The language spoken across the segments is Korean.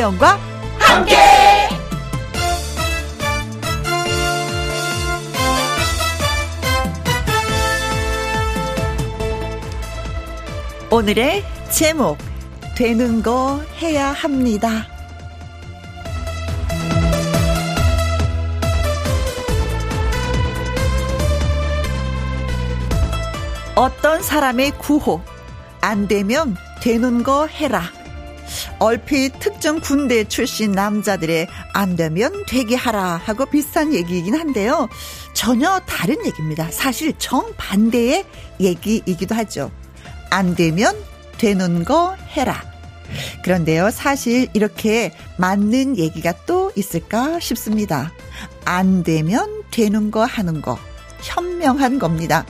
김혜영과 함께. 오늘의 제목 되는 거 해야 합니다. 어떤 사람의 구호 안 되면 되는 거 해라. 얼핏 특정 군대 출신 남자들의 안 되면 되게 하라 하고 비슷한 얘기이긴 한데요. 전혀 다른 얘기입니다. 사실 정반대의 얘기이기도 하죠. 안 되면 되는 거 해라. 그런데요, 사실 이렇게 맞는 얘기가 또 있을까 싶습니다. 안 되면 되는 거 하는 거. 현명한 겁니다.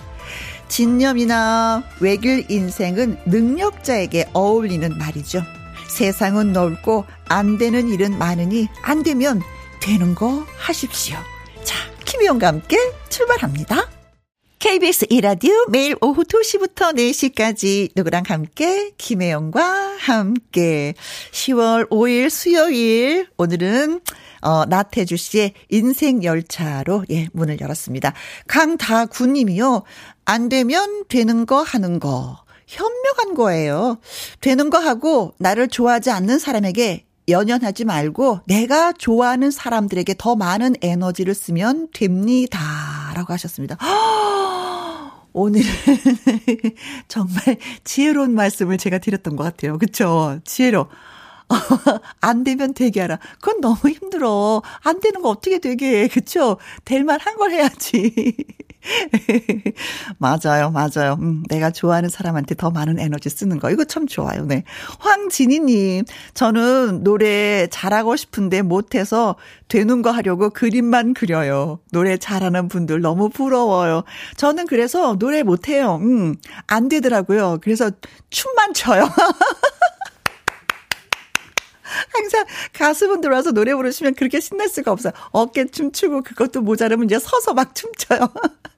진념이나 외길 인생은 능력자에게 어울리는 말이죠. 세상은 넓고 안 되는 일은 많으니 안 되면 되는 거 하십시오. 자, 김희영과 함께 출발합니다. KBS 이라디오 매일 오후 2시부터 4시까지 누구랑 함께 김혜영과 함께 10월 5일 수요일 오늘은 어 나태주 씨의 인생 열차로 예 문을 열었습니다. 강다구 님이요. 안 되면 되는 거 하는 거 현명한 거예요. 되는 거 하고 나를 좋아하지 않는 사람에게 연연하지 말고 내가 좋아하는 사람들에게 더 많은 에너지를 쓰면 됩니다. 라고 하셨습니다. 오늘은 정말 지혜로운 말씀을 제가 드렸던 것 같아요. 그쵸? 지혜로. 안 되면 되게 하라. 그건 너무 힘들어. 안 되는 거 어떻게 되게 해. 그쵸? 될 만한 걸 해야지. 맞아요, 맞아요. 음, 내가 좋아하는 사람한테 더 많은 에너지 쓰는 거. 이거 참 좋아요, 네. 황진희님, 저는 노래 잘하고 싶은데 못해서 되는 거 하려고 그림만 그려요. 노래 잘하는 분들 너무 부러워요. 저는 그래서 노래 못해요. 음, 안 되더라고요. 그래서 춤만 춰요. 항상 가수분들 와서 노래 부르시면 그렇게 신날 수가 없어요. 어깨 춤추고 그것도 모자르면 이제 서서 막 춤춰요.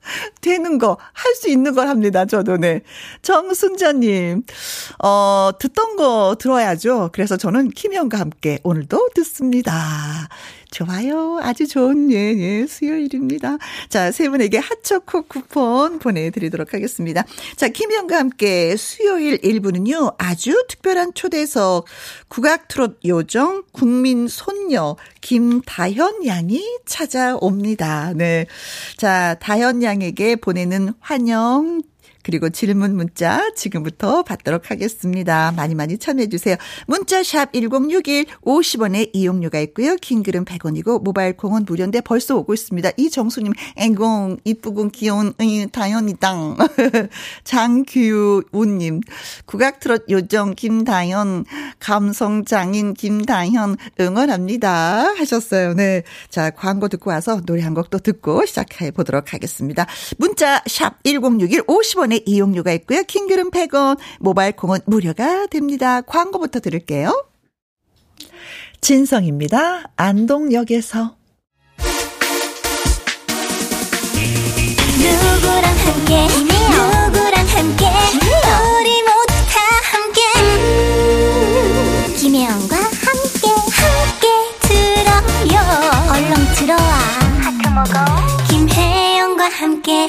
되는 거, 할 수 있는 걸 합니다. 저도 네. 정순자님, 어, 듣던 거 들어야죠. 그래서 저는 김영과 함께 오늘도 듣습니다. 좋아요. 아주 좋은, 예, 예, 수요일입니다. 자, 세 분에게 핫초코 쿠폰 보내드리도록 하겠습니다. 자, 김현과 함께 수요일 1부는요, 아주 특별한 초대석, 국악 트롯 요정, 국민 손녀, 김다현 양이 찾아옵니다. 네. 자, 다현 양에게 보내는 환영, 그리고 질문 문자 지금부터 받도록 하겠습니다. 많이 많이 참여해 주세요. 문자 샵 1061 50원의 이용료가 있고요. 킹글은 100원이고 모바일 공은 무료인데 벌써 오고 있습니다. 이정수 님 앵공 이쁘고 귀여운 응, 다현이당 장규우님 국악 트롯 요정 김다현 감성 장인 김다현 응원합니다 하셨어요. 네. 자 광고 듣고 와서 노래 한 곡 또 듣고 시작해 보도록 하겠습니다. 문자 샵 1061 50원 100원의 이용료가 있고요. 킹글은 100원, 모바일 콩은 무료가 됩니다. 광고부터 들을게요. 진성입니다. 안동역에서. 누구랑 함께, 누구랑 함께, 우리 모두 다 함께. 김혜영과 함께, 함께 들어요. 얼렁 들어와. 하트 먹어. 김혜영과 함께.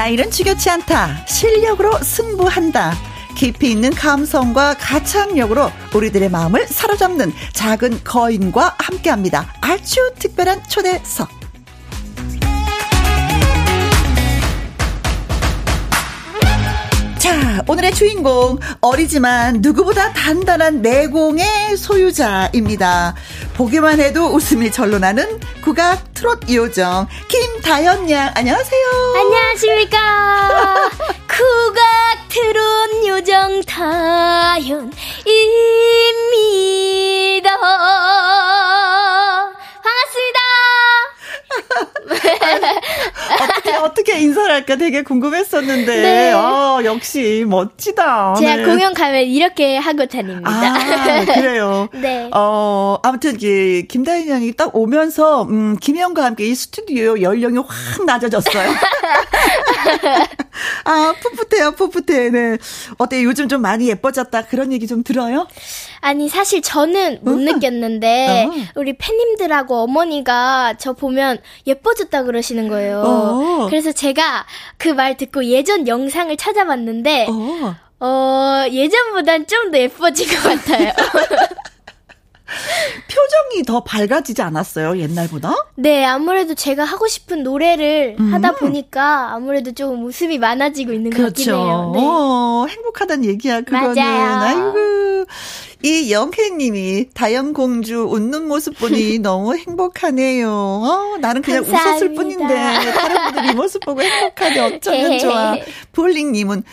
나이는 지겹지 않다. 실력으로 승부한다. 깊이 있는 감성과 가창력으로 우리들의 마음을 사로잡는 작은 거인과 함께합니다. 아주 특별한 초대석. 오늘의 주인공 어리지만 누구보다 단단한 내공의 소유자입니다. 보기만 해도 웃음이 절로 나는 국악 트롯 요정 김다연 양 안녕하세요. 안녕하십니까. 국악 트롯 요정 다연입니다. 어떻게 어떻게 어떻게 인사를 할까 되게 궁금했었는데, 네. 어, 역시 멋지다. 제가 네. 공연 가면 이렇게 하고 다닙니다. 아, 그래요. 네. 어, 아무튼, 그, 김다인 양이 딱 오면서, 음, 김혜영과 함께 이 스튜디오 연령이 확 낮아졌어요. 아, 풋풋해요, 풋풋해. 네. 어때 요즘 좀 많이 예뻐졌다. 그런 얘기 좀 들어요? 아니, 사실 저는 못 음. 느꼈는데, 어. 우리 팬님들하고 어머니가 저 보면 예뻐 졌다 그러시는 거예요. 어. 그래서 제가 그 말 듣고 예전 영상을 찾아봤는데, 어, 어 예전보단 좀 더 예뻐진 것 같아요. 표정이 더 밝아지지 않았어요, 옛날보다? 네, 아무래도 제가 하고 싶은 노래를 음. 하다 보니까 아무래도 좀 웃음이 많아지고 있는 그렇죠. 것 같긴 해요. 네. 어, 행복하다는 얘기야, 그거는. 맞아요. 아이고. 이 영혜님이 다영공주 웃는 모습 보니 너무 행복하네요. 어, 나는 그냥 감사합니다. 웃었을 뿐인데 다른 분들 이 모습 보고 행복하니 어쩌면 좋아. 볼링님은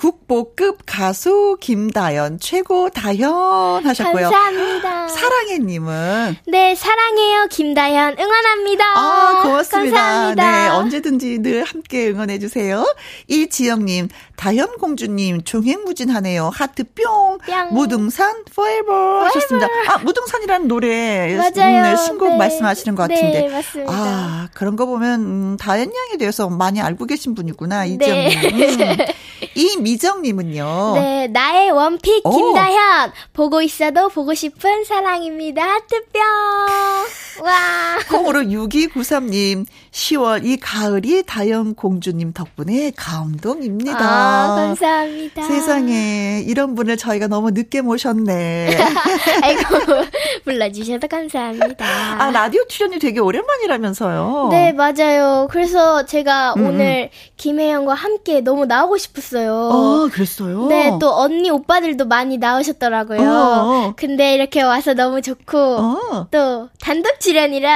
국보급 가수 김다연 최고 다연 하셨고요. 감사합니다. 사랑해님은 네 사랑해요 김다연 응원합니다. 아 고맙습니다. 감사합니다. 네 언제든지 늘 함께 응원해 주세요. 이지영님 다현 공주님 종횡무진하네요. 하트 뿅. 뿅. 무등산 forever 하셨습니다. 아 무등산이라는 노래 맞아요. 네, 신곡 네. 말씀하시는 것 같은데. 네 맞습니다. 아 그런 거 보면 음, 다현 양에 대해서 많이 알고 계신 분이구나 이지영님. 네. 음. 이미 정님은요. 네 나의 원픽 김다현 보고 있어도 보고 싶은 사랑입니다. 하트뿅. 와. 콩으로 6293님 10월 이 가을이 다현 공주님 덕분에 감동입니다. 아, 감사합니다. 세상에 이런 분을 저희가 너무 늦게 모셨네. 아이고 불러주셔서 감사합니다. 아 라디오 출연이 되게 오랜만이라면서요. 네 맞아요. 그래서 제가 음. 오늘 김혜영과 함께 너무 나오고 싶었어요. 아 그랬어요? 네 또 언니 오빠들도 많이 나오셨더라고요. 어. 근데 이렇게 와서 너무 좋고 어. 또 단독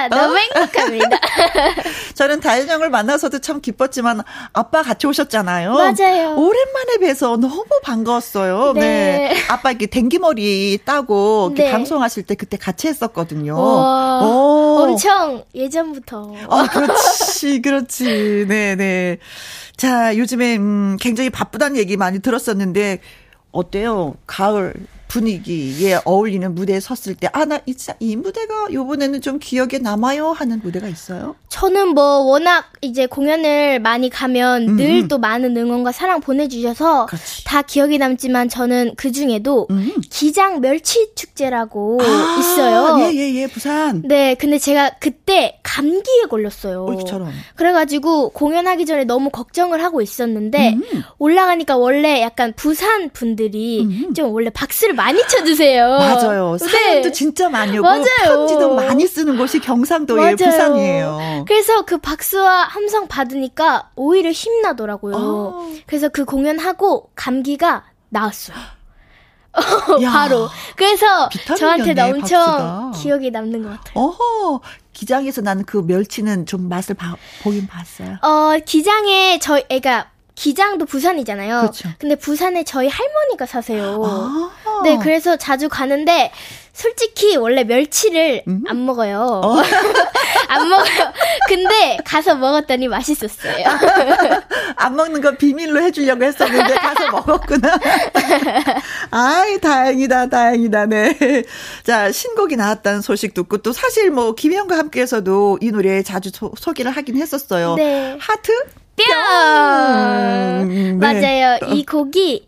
너무 어. 행복합니다. 저는 다현영을 만나서도 참 기뻤지만 아빠 같이 오셨잖아요. 맞아요. 오랜만에 뵈서 너무 반가웠어요. 네. 네. 아빠 이렇게 댕기머리 따고 이렇게 네. 방송하실 때 그때 같이 했었거든요. 엄청 예전부터. 아, 그렇지, 그렇지. 네, 네. 자, 요즘에 음, 굉장히 바쁘다는 얘기 많이 들었었는데 어때요? 가을 분위기에 어울리는 무대에 섰을 때, 아, 나, 이, 이 무대가 요번에는 좀 기억에 남아요 하는 무대가 있어요? 저는 뭐, 워낙 이제 공연을 많이 가면 음, 늘또 음. 많은 응원과 사랑 보내주셔서 그렇지. 다 기억에 남지만 저는 그 중에도 음. 기장 멸치 축제라고 아, 있어요. 예, 예, 예, 부산. 네, 근데 제가 그때 감기에 걸렸어요. 어, 저런. 그래가지고 공연하기 전에 너무 걱정을 하고 있었는데, 음. 올라가니까 원래 약간 부산 분들이 음. 좀 원래 박수를 많이 쳐주세요. 맞아요. 사연도 네. 진짜 많이 오고 맞아요. 편지도 많이 쓰는 곳이 경상도의 부산이에요. 그래서 그 박수와 함성 받으니까 오히려 힘나더라고요. 어. 그래서 그 공연하고 감기가 나았어요. 바로. 그래서 저한테 엄청 박수가. 기억이 남는 것 같아요. 어허. 기장에서 나는 그 멸치는 좀 맛을 봐, 보긴 봤어요. 어, 기장에 저희 애가 기장도 부산이잖아요. 그렇죠. 근데 부산에 저희 할머니가 사세요. 아~ 네, 그래서 자주 가는데 솔직히 원래 멸치를 음? 안 먹어요. 어? 안 먹어요. 근데 가서 먹었더니 맛있었어요. 안 먹는 거 비밀로 해주려고 했었는데 가서 먹었구나. 아이 다행이다, 다행이다. 네. 자 신곡이 나왔다는 소식 듣고 또 사실 뭐 김혜영과 함께해서도 이 노래 자주 소, 소개를 하긴 했었어요. 네. 하트 뿅! 뿅! 네. 맞아요. 이 곡이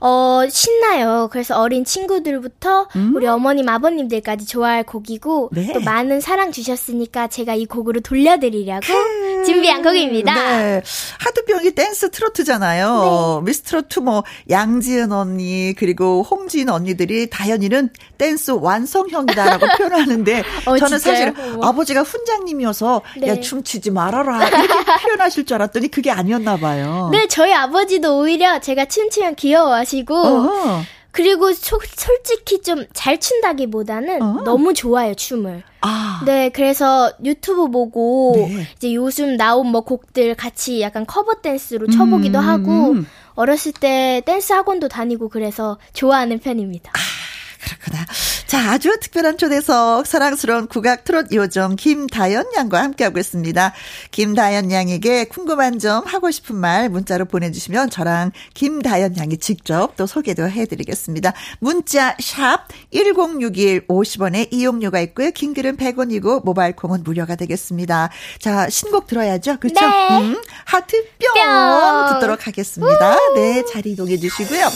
어, 신나요. 그래서 어린 친구들부터 음? 우리 어머님, 아버님들까지 좋아할 곡이고, 네. 또 많은 사랑 주셨으니까 제가 이 곡으로 돌려드리려고 음. 준비한 곡입니다. 네. 하트뿅이 댄스 트로트잖아요. 네. 미스 트로트 뭐, 양지은 언니, 그리고 홍지윤 언니들이 다현이는 댄스 완성형이다라고 표현하는데, 어, 저는 사실 어. 아버지가 훈장님이어서, 네. 야, 춤추지 말아라. 이렇게 표현하실 줄 알았더니 그게 아니었나 봐요. 네, 저희 아버지도 오히려 제가 춤추면 귀여워 하시 하시고 어허. 그리고 소, 솔직히 좀 잘 춘다기보다는 어. 너무 좋아요 춤을. 아. 네, 그래서 유튜브 보고 네. 이제 요즘 나온 뭐 곡들 같이 약간 커버 댄스로 춰보기도 음, 하고 음. 어렸을 때 댄스 학원도 다니고 그래서 좋아하는 편입니다. 아. 그렇구나. 자, 아주 특별한 초대석, 사랑스러운 국악 트롯 요정 김다현 양과 함께하고 있습니다. 김다연 양에게 궁금한 점, 하고 싶은 말 문자로 보내주시면 저랑 김다연 양이 직접 또 소개도 해드리겠습니다. 문자 샵 1061, 50원에 이용료가 있고요. 긴글은 100원이고 모바일 콩은 무료가 되겠습니다. 자, 신곡 들어야죠. 그렇죠? 네. 음, 하트 뿅 듣도록 하겠습니다. 네, 자리 이동해 주시고요.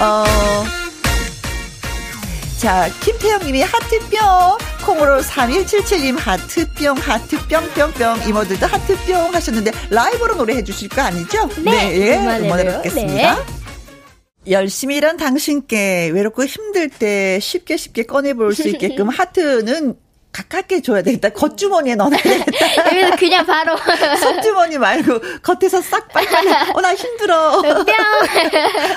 어, 자, 김태영 님이 하트뿅, 콩으로 3177님 하트뿅, 하트뿅, 뿅뿅, 이모들도 하트뿅 하셨는데, 라이브로 노래해 주실 거 아니죠? 네, 네 예, 음원으로. 음원으로 듣겠습니다. 네. 열심히 일한 당신께 외롭고 힘들 때 쉽게 쉽게 꺼내볼 수 있게끔 하트는 가깝게 줘야 되겠다. 겉주머니에 넣어야 되겠다. 여기서 그냥 바로. 속주머니 말고 겉에서 싹 빨리. 어, 나 힘들어. 뿅.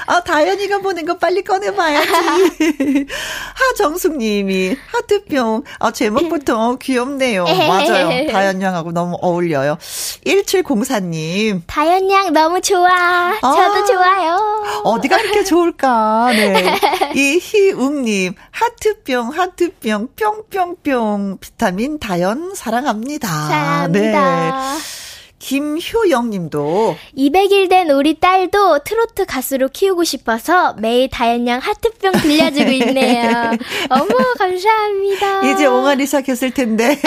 아, 다현이가 보낸 거 빨리 꺼내봐야지. 하정숙 님이 하트뿅. 아, 제목부터 귀엽네요. 맞아요. 다현 양하고 너무 어울려요. 1704님. 다현 양 너무 좋아. 저도 아, 좋아요. 어디가 이렇게 좋을까. 네. 이희웅 님. 하트뿅, 하트뿅, 뿅뿅 뿅. 비타민 다연 사랑합니다. 사랑합니다. 네. 김효영 님도 200일 된 우리 딸도 트로트 가수로 키우고 싶어서 매일 다현양 하트병 들려주고 있네요. 어머, 감사합니다. 이제 옹알이 시작했을 텐데.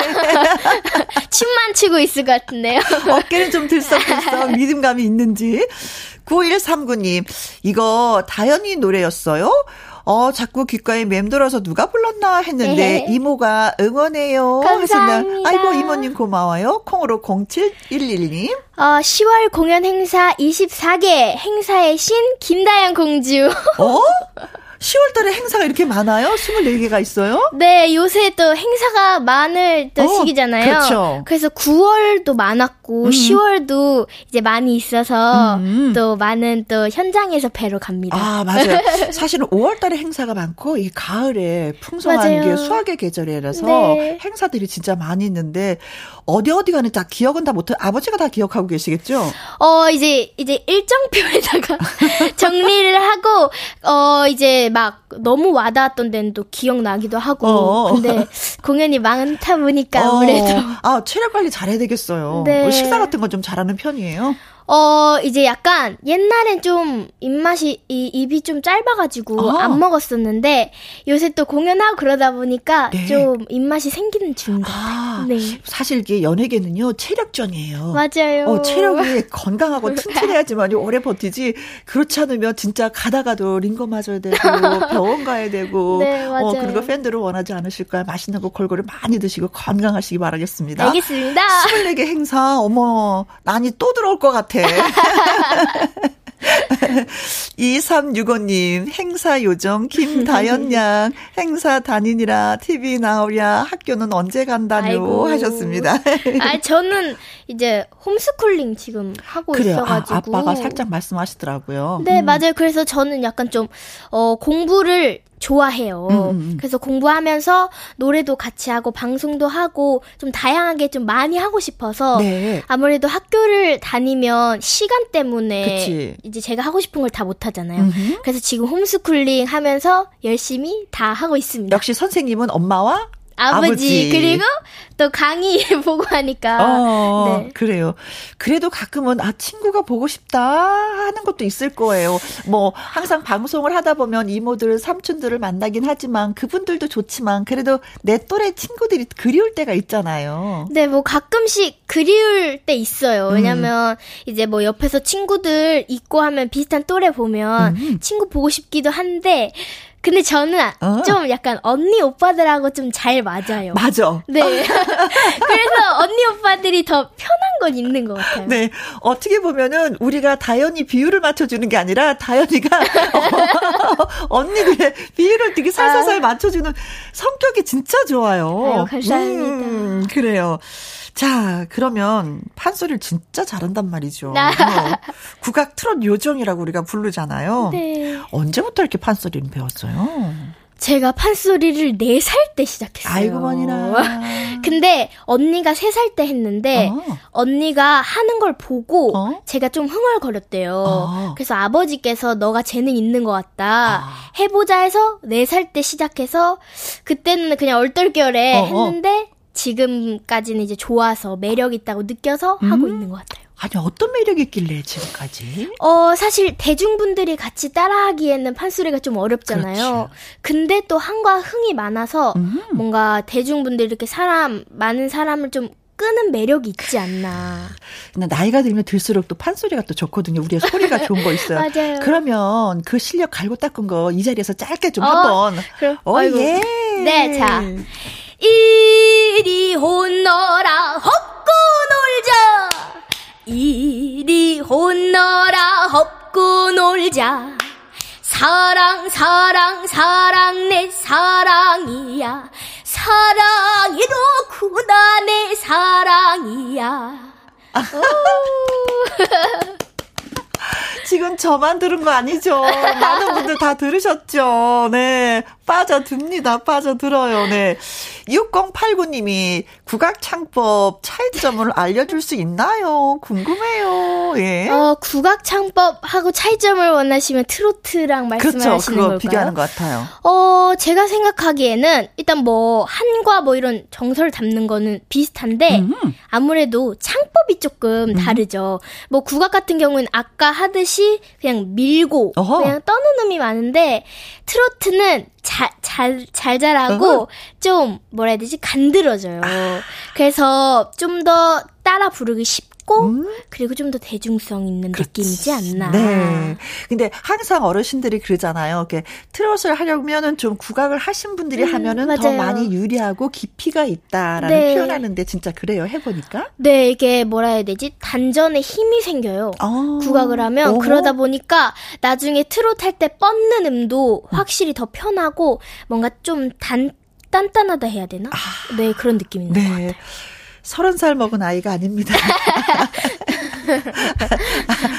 춤만 추고 있을 것 같은데요. 어깨는 좀 들썩들썩 믿음감이 있는지. 9139님, 이거 다현이 노래였어요? 어, 자꾸 귓가에 맴돌아서 누가 불렀나 했는데 네. 이모가 응원해요. 감사합니다. 아이고 이모님 고마워요. 콩으로 0711님. 어, 10월 공연 행사 24개 행사의 신 김다연 공주. 어? 10월 달에 행사가 이렇게 많아요? 24개가 있어요? 네, 요새 또 행사가 많을 또 어, 시기잖아요. 그렇죠. 그래서 9월도 많았고, 음. 10월도 이제 많이 있어서 음. 또 많은 또 현장에서 뵈러 갑니다. 아, 맞아요. 사실은 5월 달에 행사가 많고, 이 가을에 풍성한 맞아요. 게 수학의 계절이라서 네. 행사들이 진짜 많이 있는데, 어디 어디 가는 다 기억은 다 못해 아버지가 다 기억하고 계시겠죠? 어 이제 이제 일정표에다가 정리를 하고 어 이제 막 너무 와닿았던 데는 또 기억나기도 하고 어. 근데 공연이 많다 보니까 어. 아무래도 아 체력 관리 잘해야 되겠어요. 네. 뭐 식사 같은 건 좀 잘하는 편이에요? 어, 이제 약간 옛날엔 좀 입맛이, 이, 입이 좀 짧아가지고 아. 안 먹었었는데 요새 또 공연하고 그러다 보니까 네. 좀 입맛이 생기는 중인 것 같아요. 아, 네. 사실 이게 연예계는요, 체력전이에요. 맞아요. 어, 체력이 건강하고 튼튼해야지만 오래 버티지 그렇지 않으면 진짜 가다가도 링거 맞아야 되고 병원 가야 되고 네, 어, 맞아요. 어, 그리고 팬들을 원하지 않으실 거야. 맛있는 거 골고루 많이 드시고 건강하시기 바라겠습니다. 알겠습니다. 24개 행사, 어머, 난이 또 들어올 것 같아. 같아. 2365님, 행사 요정, 김다연 양, 행사 다니니라, TV 나오랴, 학교는 언제 간다뇨, 아이고. 하셨습니다. 아, 저는 이제 홈스쿨링 지금 하고 그래요. 아, 있어가지고. 아, 아빠가 살짝 말씀하시더라고요. 네, 음. 맞아요. 그래서 저는 약간 좀, 어, 공부를 좋아해요. 음, 음, 음. 그래서 공부하면서 노래도 같이 하고 방송도 하고 좀 다양하게 좀 많이 하고 싶어서 네. 아무래도 학교를 다니면 시간 때문에 그치. 이제 제가 하고 싶은 걸 다 못 하잖아요. 음흠. 그래서 지금 홈스쿨링 하면서 열심히 다 하고 있습니다. 역시 선생님은 엄마와 아버지, 아버지, 그리고 또 강의 보고 하니까 어, 네. 그래요. 그래도 가끔은 아 친구가 보고 싶다 하는 것도 있을 거예요. 뭐 항상 방송을 하다 보면 이모들 삼촌들을 만나긴 하지만 그분들도 좋지만 그래도 내 또래 친구들이 그리울 때가 있잖아요. 네, 뭐 가끔씩 그리울 때 있어요. 왜냐면 음. 이제 뭐 옆에서 친구들 있고 하면 비슷한 또래 보면 음. 친구 보고 싶기도 한데 근데 저는 어. 좀 약간 언니 오빠들하고 좀 잘 맞아요. 맞아. 네. 그래서 언니 오빠들이 더 편한 건 있는 것 같아요. 네. 어떻게 보면은 우리가 다현이 비율을 맞춰주는 게 아니라 다현이가 언니들의 비율을 되게 살살살 아. 맞춰주는 성격이 진짜 좋아요. 아유, 감사합니다. 음, 그래요. 자, 그러면 판소리를 진짜 잘한단 말이죠. 어, 국악 트롯 요정이라고 우리가 부르잖아요. 네. 언제부터 이렇게 판소리를 배웠어요? 제가 판소리를 4살 때 시작했어요. 아이고, 머니나. 근데 언니가 세살때 했는데 어. 언니가 하는 걸 보고 어? 제가 좀 흥얼거렸대요. 어. 그래서 아버지께서 너가 재능 있는 것 같다. 아. 해보자 해서 네살때 시작해서 그때는 그냥 얼떨결에 어, 어. 했는데 지금까지는 이제 좋아서 매력 있다고 느껴서 음? 하고 있는 것 같아요. 아니 어떤 매력이 있길래 지금까지? 어 사실 대중분들이 같이 따라하기에는 판소리가 좀 어렵잖아요. 그렇지. 근데 또 한과 흥이 많아서 음. 뭔가 대중분들이 이렇게 사람 많은 사람을 좀 끄는 매력이 있지 않나. 나이가 들면 들수록 또 판소리가 또 좋거든요. 우리의 소리가 좋은 거 있어요. 맞아요. 그러면 그 실력 갈고 닦은 거 이 자리에서 짧게 좀 어, 한번. 그럼, 어, 예. 네, 자. 이리 혼너라 헛고 놀자. 이리 혼너라 헛고 놀자. 사랑, 사랑, 사랑, 내 사랑이야. 사랑이로구나, 내 사랑이야. 지금 저만 들은 거 아니죠? 많은 분들 다 들으셨죠? 네. 빠져듭니다. 빠져들어요. 네. 6089님이 국악창법 차이점을 알려줄 수 있나요? 궁금해요. 예. 어, 국악창법하고 차이점을 원하시면 트로트랑 말씀하시는 그쵸, 그거 걸까요? 비교하는 것 같아요. 어, 제가 생각하기에는 일단 뭐 한과 뭐 이런 정서를 담는 거는 비슷한데 음. 아무래도 창법이 조금 음. 다르죠. 뭐 국악 같은 경우는 아까 하듯이 그냥 밀고 어허. 그냥 떠는 음이 많은데 트로트는 잘, 잘, 잘 자라고 좀 뭐라 해야 되지? 간드러져요. 아. 그래서 좀 더 따라 부르기 쉽고 쉽고 음? 그리고 좀 더 대중성 있는 그렇지. 느낌이지 않나. 네. 근데 항상 어르신들이 그러잖아요. 이렇게 트롯을 하려면은 좀 국악을 하신 분들이 음, 하면은 맞아요. 더 많이 유리하고 깊이가 있다라는 네. 표현하는데 진짜 그래요. 해보니까. 네, 이게 뭐라 해야 되지? 단전에 힘이 생겨요. 어. 국악을 하면 오. 그러다 보니까 나중에 트롯 할 때 뻗는 음도 확실히 더 편하고 뭔가 좀 단, 단단하다 해야 되나? 아. 네, 그런 느낌이 있는 네. 것 같아요. 서른 살 먹은 아이가 아닙니다.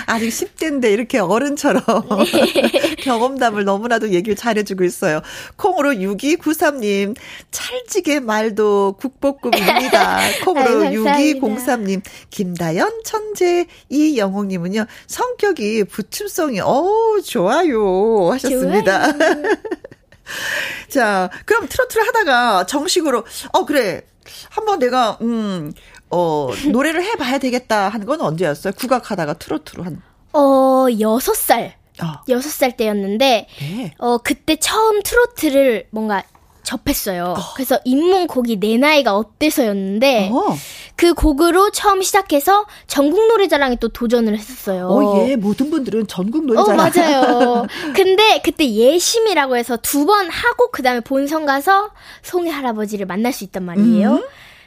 아직 10대인데 이렇게 어른처럼 네. 경험담을 너무나도 얘기를 잘해주고 있어요. 콩으로 6293님, 찰지게 말도 국보급입니다. 콩으로 아유, 6203님, 김다연, 천재, 이영웅님은요, 성격이 부침성이, 어우, 좋아요. 하셨습니다. 자, 그럼 트로트를 하다가 정식으로, 어, 그래. 한번 내가 음, 어, 노래를 해 봐야 되겠다 하는 건 언제였어요? 국악하다가 트로트로 한 어, 6살. 어. 6살 때였는데 네. 어, 그때 처음 트로트를 뭔가 접했어요. 어. 그래서 입문곡이 내 나이가 어때서였는데 어. 그 곡으로 처음 시작해서 전국 노래자랑에 또 도전을 했었어요. 어, 예. 모든 분들은 전국 노래자랑. 어, 맞아요. 근데 그때 예심이라고 해서 두 번 하고 그다음에 본선 가서 송해 할아버지를 만날 수 있단 말이에요. 음.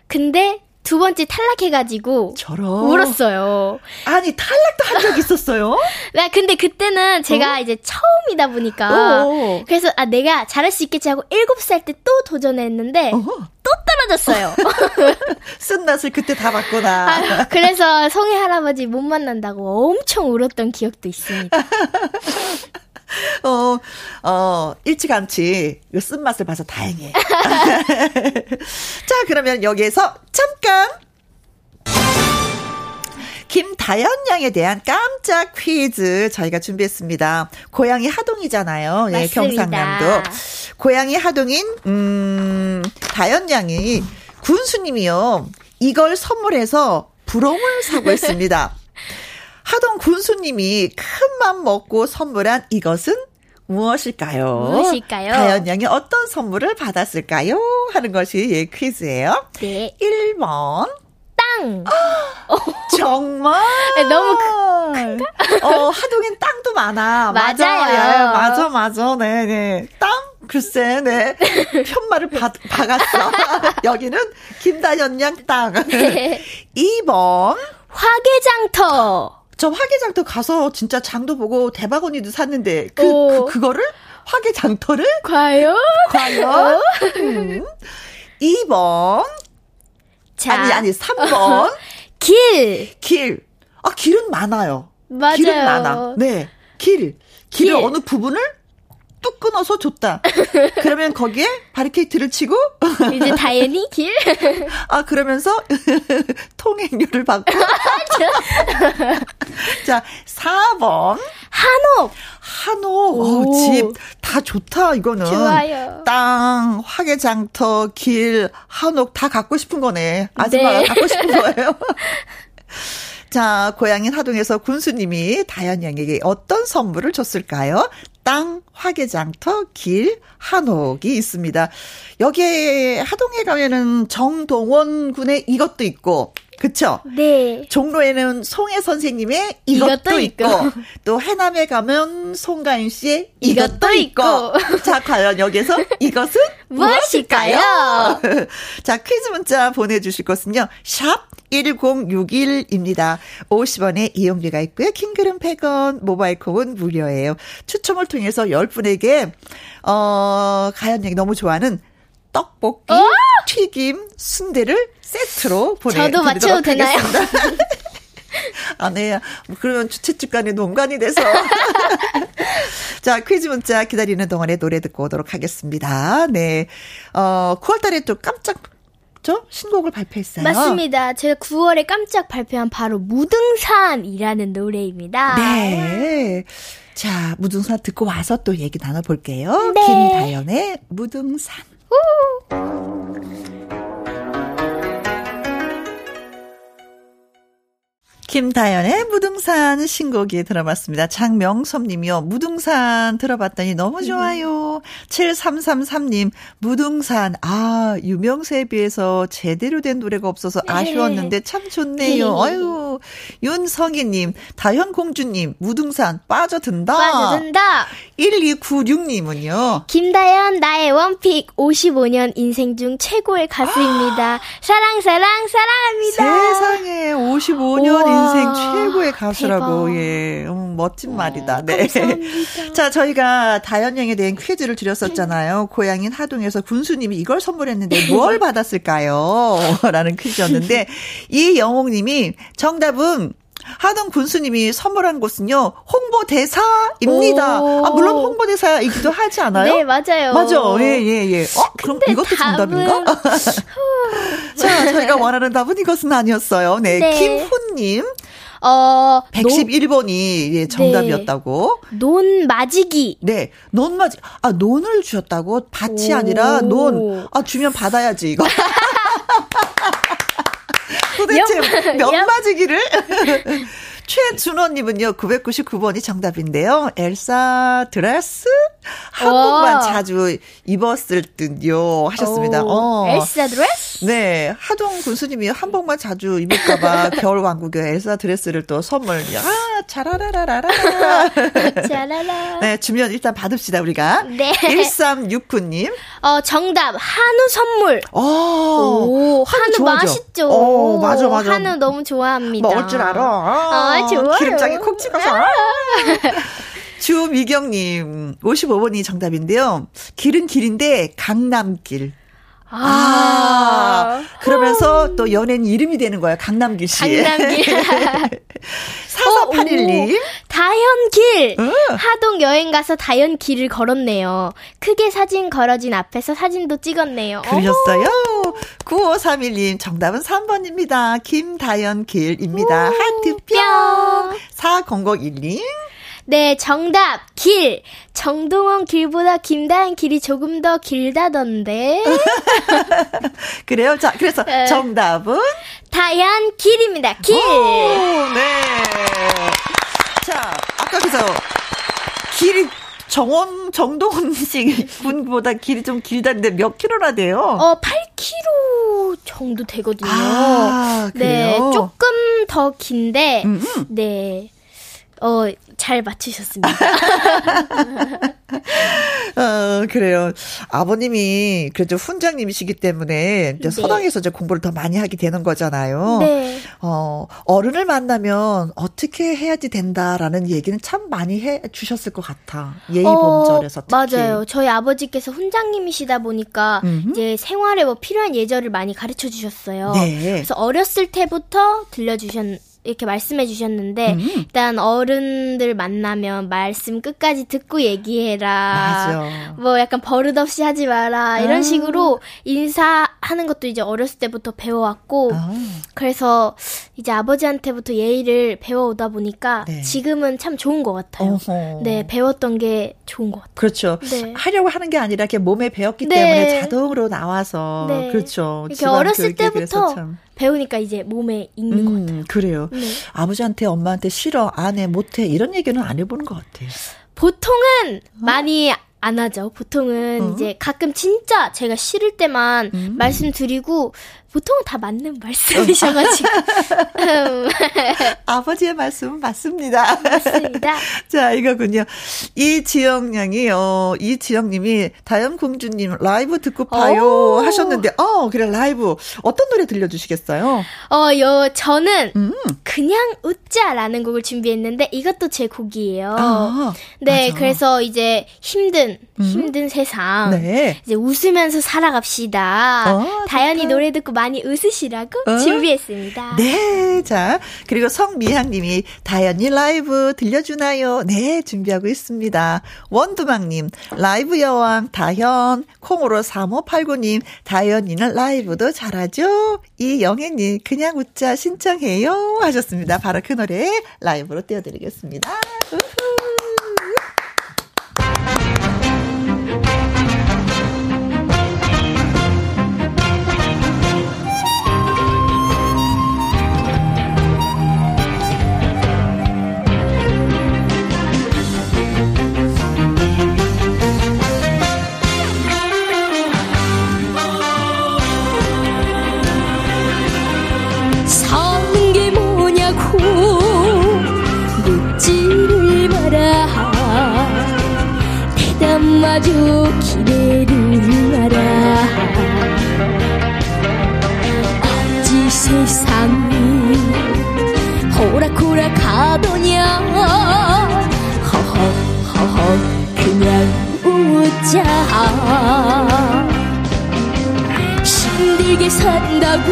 근데 두 번째 탈락해가지고 저런. 울었어요. 아니 탈락도 한 적 있었어요? 네, 근데 그때는 제가 어? 이제 처음이다 보니까 어어. 그래서 아 내가 잘할 수 있겠지 하고 일곱 살때 또 도전했는데 어허. 또 떨어졌어요. 쓴낯을 그때 다 봤구나. 아, 그래서 성희 할아버지 못 만난다고 엄청 울었던 기억도 있습니다. 어, 어, 일찌감치 그 쓴맛을 봐서 다행이에요. 자, 그러면 여기에서 잠깐! 김다연 양에 대한 깜짝 퀴즈 저희가 준비했습니다. 고향이 하동이잖아요. 예, 경상남도. 고향이 하동인, 음, 다연 양이 군수님이요. 이걸 선물해서 부러움을 사고 있습니다. 하동 군수님이 큰 맘 먹고 선물한 이것은 무엇일까요? 무엇일까요? 다현 양이 어떤 선물을 받았을까요? 하는 것이 예, 퀴즈예요. 네. 1번. 땅. 정말? 네, 너무 큰가? 어, 하동엔 땅도 많아. 맞아요. 맞아요. 맞아, 맞아. 네, 네. 땅? 글쎄, 네. 편말을 박, 박았어. 여기는 김다연 양 땅. 네. 2번. 화개장터. 저 화개장터 가서 진짜 장도 보고 대박 언니도 샀는데 그, 그 그거를 화개장터를 과연 과연 음. 2번 자. 아니 아니 3번 길. 길. 아 길은 많아요. 맞아요. 길은 많아. 네. 길. 길을 길. 어느 부분을 뚝 끊어서 줬다. 그러면 거기에 바리케이트를 치고 이제 다현이 길. 아 그러면서 통행료를 받고. 자 4번 한옥. 한옥. 집다 좋다 이거는. 좋아요. 땅, 화개장터, 길, 한옥 다 갖고 싶은 거네. 아줌마가 네. 갖고 싶은 거예요. 자, 고향인 하동에서 군수님이 다현 양에게 어떤 선물을 줬을까요? 땅, 화개장터, 길, 한옥이 있습니다. 여기에 하동에 가면은 정동원 군의 이것도 있고, 그쵸? 네. 종로에는 송혜 선생님의 이것도, 이것도 있고, 또 해남에 가면 송가인 씨의 이것도, 이것도 있고. 있고. 자, 과연 여기서 이것은 무엇일까요? 자, 퀴즈 문자 보내주실 것은요, 샵 1061입니다. 50원의 이용료가 있고요. 킹글은 100원, 모바일 콩은 무료예요. 추첨을 통해서 10분에게, 어, 가연 양이 너무 좋아하는 떡볶이, 어? 튀김, 순대를 세트로 보내드리도록 저도 맞춰도 되나요? 아, 네. 그러면 주최집 간의 농간이 돼서. 자, 퀴즈 문자 기다리는 동안에 노래 듣고 오도록 하겠습니다. 네. 어, 9월 달에 또 깜짝 저 신곡을 발표했어요. 맞습니다. 제가 9월에 깜짝 발표한 바로 무등산이라는 노래입니다. 네. 자, 무등산 듣고 와서 또 얘기 나눠볼게요. 네. 김다연의 무등산. 우. 김다연의 무등산 신곡이 들어봤습니다. 장명섭 님이요. 무등산 들어봤더니 너무 좋아요. 음. 7333님, 무등산. 아, 유명세에 비해서 제대로 된 노래가 없어서 네. 아쉬웠는데 참 좋네요. 네. 아유, 윤성희 님, 다현 공주님, 무등산 빠져든다. 빠져든다. 1296님은요. 김다연, 나의 원픽 55년 인생 중 최고의 가수입니다. 사랑, 사랑, 사랑합니다. 세상에 55년 인생 인생 최고의 가수라고 대박. 예 음, 멋진 말이다. 네. 감사합니다. 자 저희가 다현양에 대한 퀴즈를 드렸었잖아요. 고향인 하동에서 군수님이 이걸 선물했는데 뭘 받았을까요?라는 퀴즈였는데 이영옥님이 정답은 하동 군수님이 선물한 곳은요 홍보대사입니다. 오. 아 물론 홍보대사이기도 하지 않아요? 네 맞아요. 맞아, 예예 예, 예. 어 그럼 이것도 답은... 정답인가? 자 저희가 원하는 답은 이것은 아니었어요. 네, 네. 김훈님. 어, 111번이 예, 정답이었다고. 네. 논 맞이기. 네. 논 맞이. 아, 논을 주셨다고? 밭이 오. 아니라 논. 아, 주면 받아야지, 이거. 도대체 몇 맞이기를? 최준호님은요, 999번이 정답인데요. 엘사 드레스? 한복만 자주 입었을 듯요. 하셨습니다. 어. 엘사 드레스? 네. 하동 군수님이 한복만 자주 입을까봐 겨울왕국의 엘사 드레스를 또 선물. 아, 자라라라라라. 자라라. 네, 주면 일단 받읍시다, 우리가. 네. 1369님. 어, 정답. 한우 선물. 오, 오 한우, 한우 맛있죠. 오, 맞아, 맞아. 한우 너무 좋아합니다. 먹을 줄 알아. 아, 아, 좋아요. 기름장에 콕 찍어서. 아. 주미경님, 55번이 정답인데요. 길은 길인데, 강남길. 아, 아 그러면서 또 연예인 이름이 되는 거야. 강남길 씨. 강남길. 4481님. 어, 다현길. 응. 하동 여행 가서 다현길을 걸었네요. 크게 사진 걸어진 앞에서 사진도 찍었네요. 그러셨어요? 9531님 정답은 3번입니다. 김다현길입니다. 하트뿅. 4001님. 네, 정답. 길. 정동원 길보다 김다현 길이 조금 더 길다던데. 그래요? 자, 그래서 네. 정답은? 다현 길입니다. 길. 오, 네. 자, 아까 그래서 길이 정원 정동원 씨 군보다 길이 좀 길다는데 몇 킬로나 돼요? 어, 8킬로 정도 되거든요. 아, 네, 조금 더 긴데, 음음. 네. 어, 잘 맞추셨습니다. 어, 그래요. 아버님이 그래도 훈장님이시기 때문에 이제 네. 서당에서 이제 공부를 더 많이 하게 되는 거잖아요. 네. 어, 어른을 만나면 어떻게 해야지 된다라는 얘기는 참 많이 해 주셨을 것 같아. 예의범절에서 어, 맞아요. 저희 아버지께서 훈장님이시다 보니까 음흠. 이제 생활에 뭐 필요한 예절을 많이 가르쳐 주셨어요. 네. 그래서 어렸을 때부터 들려주셨 이렇게 말씀해 주셨는데 음. 일단 어른들 만나면 말씀 끝까지 듣고 얘기해라. 맞아. 뭐 약간 버릇없이 하지 마라. 이런 아. 식으로 인사하는 것도 이제 어렸을 때부터 배워왔고 아. 그래서 이제 아버지한테부터 예의를 배워오다 보니까 네. 지금은 참 좋은 것 같아요. 어허. 네, 배웠던 게 좋은 것 같아요. 그렇죠. 네. 하려고 하는 게 아니라 이렇게 몸에 배웠기 네. 때문에 자동으로 나와서 네. 그렇죠. 이렇게 어렸을 때부터 배우니까 이제 몸에 익는 음, 것 같아요. 그래요. 네. 아버지한테 엄마한테 싫어, 안 해, 못해 이런 얘기는 안 해보는 것 같아요. 보통은 어? 많이 안 하죠. 보통은 어? 이제 가끔 진짜 제가 싫을 때만 음. 말씀드리고 보통은 다 맞는 말씀이셔가지고. 아버지의 말씀은 맞습니다. 맞습니다. 자, 이거군요. 이지영 양이, 어, 이지영 님이 다영공주님 라이브 듣고 봐요 오. 하셨는데, 어, 그래, 라이브. 어떤 노래 들려주시겠어요? 어, 요, 저는 음. 그냥 웃자라는 곡을 준비했는데, 이것도 제 곡이에요. 아, 네, 맞아. 그래서 이제 힘든, 음. 힘든 세상. 네. 이제 웃으면서 살아갑시다. 어, 다현이 노래 듣고 많이 웃으시라고 어? 준비했습니다. 네. 자, 그리고 성미향님이 다현이 라이브 들려주나요? 네, 준비하고 있습니다. 원두막님, 라이브 여왕 다현, 콩으로 3589님, 다현이는 라이브도 잘하죠? 이영애님, 그냥 웃자 신청해요. 하셨습니다. 바로 그 노래 라이브로 띄워드리겠습니다. 마주 기대를 알아. 어찌 세상이 호락호락 하더냐? 허허 허허 그냥 웃자. 힘들게 산다고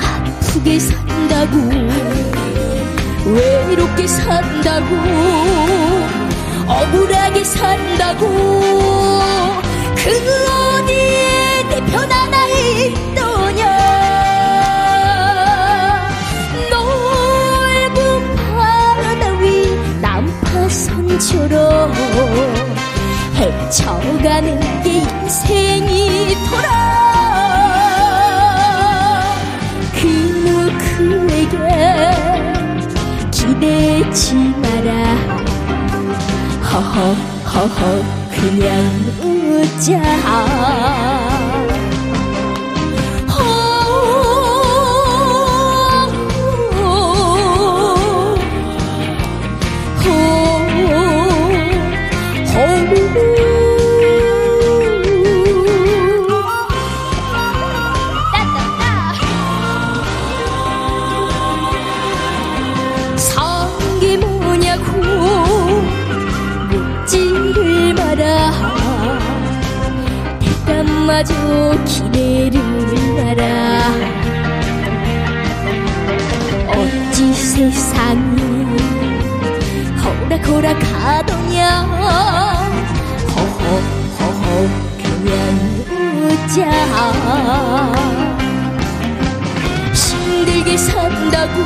아프게 산다고 외롭게 산다고 억울하게 산다고. 그 어디에 내 편 하나 있더냐? 넓은 바다 위 난파선처럼 헤쳐가는 게 인생이더라 그 누구에게 기대지 마라 허허 허허 그냥 웃 마저 기대를 알아. 어찌 세상이 호락호락하더냐? 허허 허허 그냥 웃자. 힘들게 산다고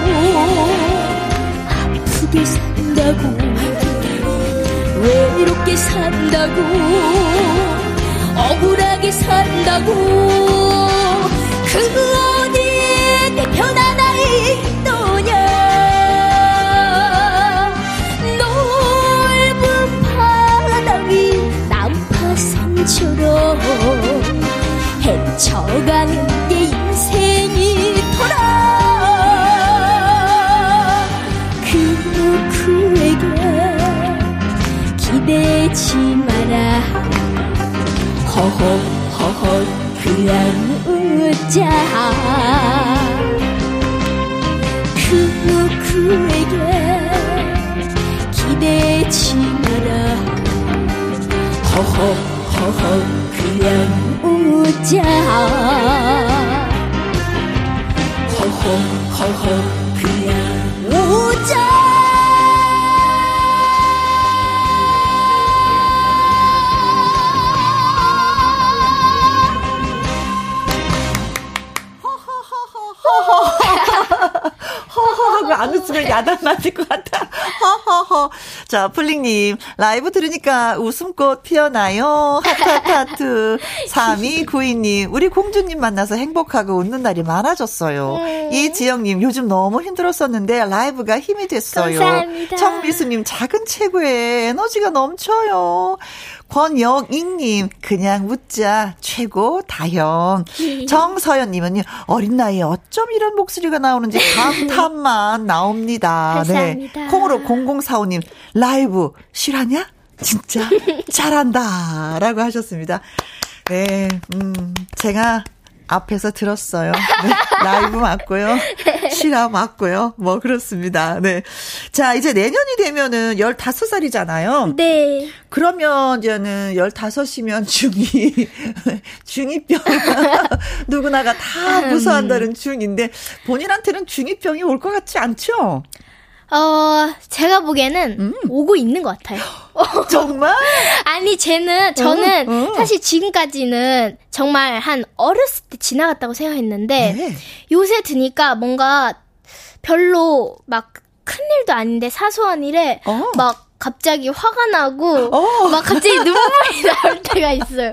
아프게 산다고 외롭게 산다고 억울하게 산다고. 그 어디에 내편 하나 있더냐. 넓은 바다 위 난파선처럼 헤쳐가는 게 인생이더라 그 누구에게 기대지 허허 허허 그냥 웃자 그 누구에게 기대지 마라 허허 허허 그냥 웃자 허허 허허 그거 안 웃으면 야단 맞을 것 같아. 허허허. 자, 플링님, 라이브 들으니까 웃음꽃 피어나요. 하트, 하트, 하트. 3292님, 우리 공주님 만나서 행복하고 웃는 날이 많아졌어요. 음. 이지영님, 요즘 너무 힘들었었는데 라이브가 힘이 됐어요. 감사합니다. 정미수님, 작은 체구에 에너지가 넘쳐요. 권영익님, 그냥 묻자. 최고, 다현. 정서연님은요, 어린 나이에 어쩜 이런 목소리가 나오는지 감탄만 나옵니다. 네. 감사합니다. 네. 콩으로 0045님, 라이브 실하냐? 진짜 잘한다. 라고 하셨습니다. 네, 음, 제가 앞에서 들었어요. 네, 라이브 맞고요. 실화 맞고요. 뭐 그렇습니다. 네. 자, 이제 내년이 되면은 15살이잖아요. 네. 그러면 이제는 15이면 중2, 중2병. 누구나가 다 무서워한다는 중2인데 본인한테는 중2병이 올 것 같지 않죠? 어, 제가 보기에는 음. 오고 있는 것 같아요. 정말? 아니, 쟤는, 저는 어, 어. 사실 지금까지는 정말 한 어렸을 때 지나갔다고 생각했는데, 네. 요새 드니까 뭔가 별로 막 큰 일도 아닌데 사소한 일에 어. 막 갑자기 화가 나고 어. 막 갑자기 눈물이 나올 때가 있어요.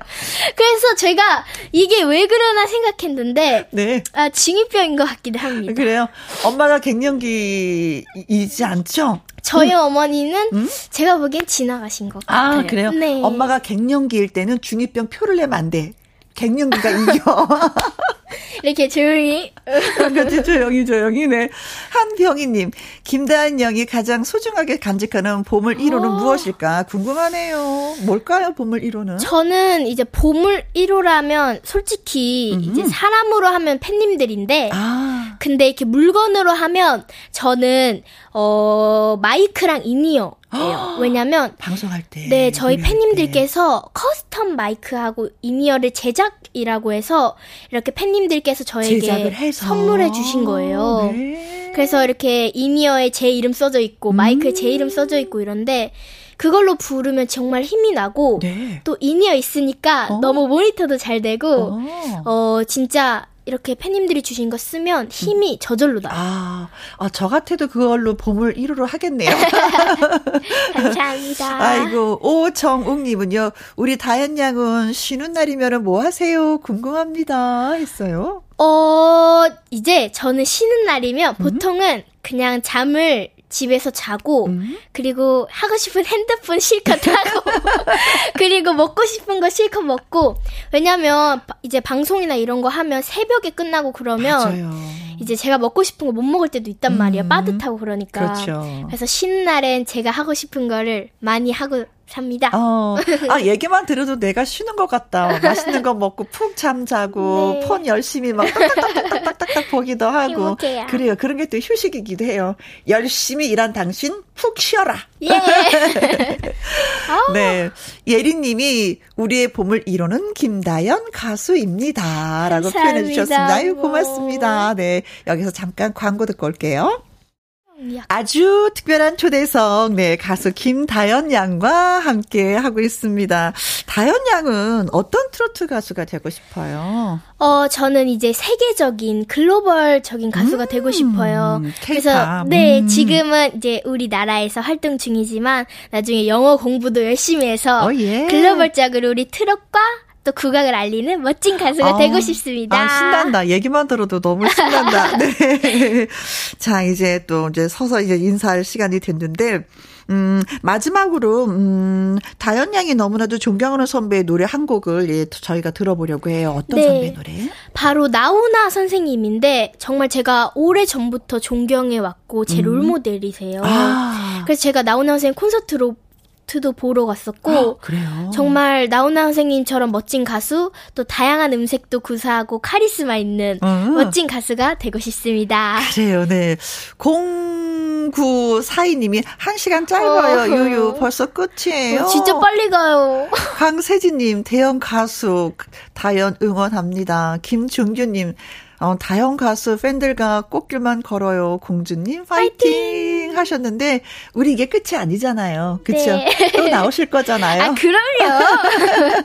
그래서 제가 이게 왜 그러나 생각했는데 네. 아 징이병인 것 같기도 합니다. 그래요. 엄마가 갱년기이지 않죠? 저희 음. 어머니는 음? 제가 보기엔 지나가신 것 아, 같아요. 아 그래요? 네. 엄마가 갱년기일 때는 중이병 표를 내면 안 돼. 갱년기가 이겨. 이렇게 조용히. 그렇지, 조용히, 조용히, 네. 한병희님, 김다한 영이 가장 소중하게 간직하는 보물 1호는 어. 무엇일까? 궁금하네요. 뭘까요, 보물 1호는? 저는 이제 보물 1호라면 솔직히 음 이제 사람으로 하면 팬님들인데, 아. 근데 이렇게 물건으로 하면 저는, 어, 마이크랑 in-ear. 왜냐면 방송할 때 네 저희 팬님들께서 custom 마이크하고 in-ear를 제작이라고 해서 이렇게 팬님 들께서 저에게 선물해 주신 거예요. 네. 그래서 이렇게 in-ear에 제 이름 써져 있고 음. 마이크에 제 이름 써져 있고 이런데 그걸로 부르면 정말 힘이 나고 네. 또 in-ear 있으니까 어. 너무 모니터도 잘 되고 어, 어 진짜 이렇게 팬님들이 주신 거 쓰면 힘이 저절로 나요. 아, 아, 저 같아도 그걸로 봄을 1호로 하겠네요. 감사합니다. 아이고, 오정욱님은요, 우리 다현 양은 쉬는 날이면 뭐 하세요? 궁금합니다. 했어요. 어, 이제 저는 쉬는 날이면 음? 보통은 그냥 잠을 집에서 자고 음? 그리고 하고 싶은 핸드폰 실컷 하고 그리고 먹고 싶은 거 실컷 먹고 왜냐면 이제 방송이나 이런 거 하면 새벽에 끝나고 그러면 맞아요. 이제 제가 먹고 싶은 거 못 먹을 때도 있단 말이에요. 음. 빠듯하고 그러니까. 그렇죠. 그래서 쉬는 날엔 제가 하고 싶은 거를 많이 하고 삽니다. 어, 아, 얘기만 들어도 내가 쉬는 것 같다. 맛있는 거 먹고 푹 잠자고, 네. 폰 열심히 막 딱딱딱딱딱딱 보기도 하고. 행복해요. 그래요. 그런 게 또 휴식이기도 해요. 열심히 일한 당신, 푹 쉬어라. 예. 네. 예린님이 우리의 보물 1호는 김다연 가수입니다. 라고 표현해 주셨습니다. 아유, 고맙습니다. 네. 여기서 잠깐 광고 듣고 올게요. 아주 특별한 초대석, 네, 가수 김다연 양과 함께 하고 있습니다. 다연 양은 어떤 트로트 가수가 되고 싶어요? 어, 저는 이제 세계적인, 글로벌적인 가수가 음, 되고 싶어요. 그래서, 네, 음. 지금은 이제 우리나라에서 활동 중이지만, 나중에 영어 공부도 열심히 해서, 어, 예. 글로벌적으로 우리 트롯과 또 국악을 알리는 멋진 가수가 아, 되고 싶습니다. 아, 신난다. 얘기만 들어도 너무 신난다. 네. 자, 이제 또 이제 서서 이제 인사할 시간이 됐는데, 음, 마지막으로, 음, 다현 양이 너무나도 존경하는 선배의 노래 한 곡을 예, 저희가 들어보려고 해요. 어떤 네, 선배 노래? 바로 나훈아 선생님인데, 정말 제가 오래 전부터 존경해 왔고, 제 음. 롤모델이세요. 아. 그래서 제가 나훈아 선생님 콘서트로 콘서트도 보러 갔었고 아, 그래요? 정말 나훈아 선생님처럼 멋진 가수 또 다양한 음색도 구사하고 카리스마 있는 음. 멋진 가수가 되고 싶습니다. 그래요, 네. 0942님이 1시간 짧아요, 어. 유유. 벌써 끝이에요. 어, 진짜 빨리 가요. 강세진 님, 대형 가수, 다연 응원합니다. 김중규 님, 어, 다영 가수 팬들과 꽃길만 걸어요. 공주님 파이팅, 파이팅! 하셨는데 우리 이게 끝이 아니잖아요. 그렇죠? 네. 또 나오실 거잖아요. 아, 그럼요.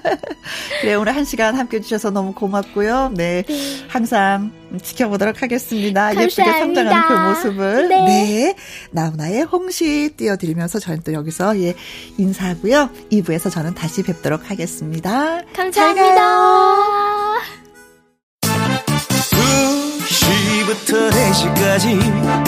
네, 오늘 한 시간 함께 해 주셔서 너무 고맙고요. 네. 네. 항상 지켜보도록 하겠습니다. 감사합니다. 예쁘게 성장하는 그 모습을. 네. 네. 나훈아의 홍시 띄워드리면서 저는 또 여기서 예, 인사하고요. 2부에서 저는 다시 뵙도록 하겠습니다. 감사합니다. 2시부터 4시까지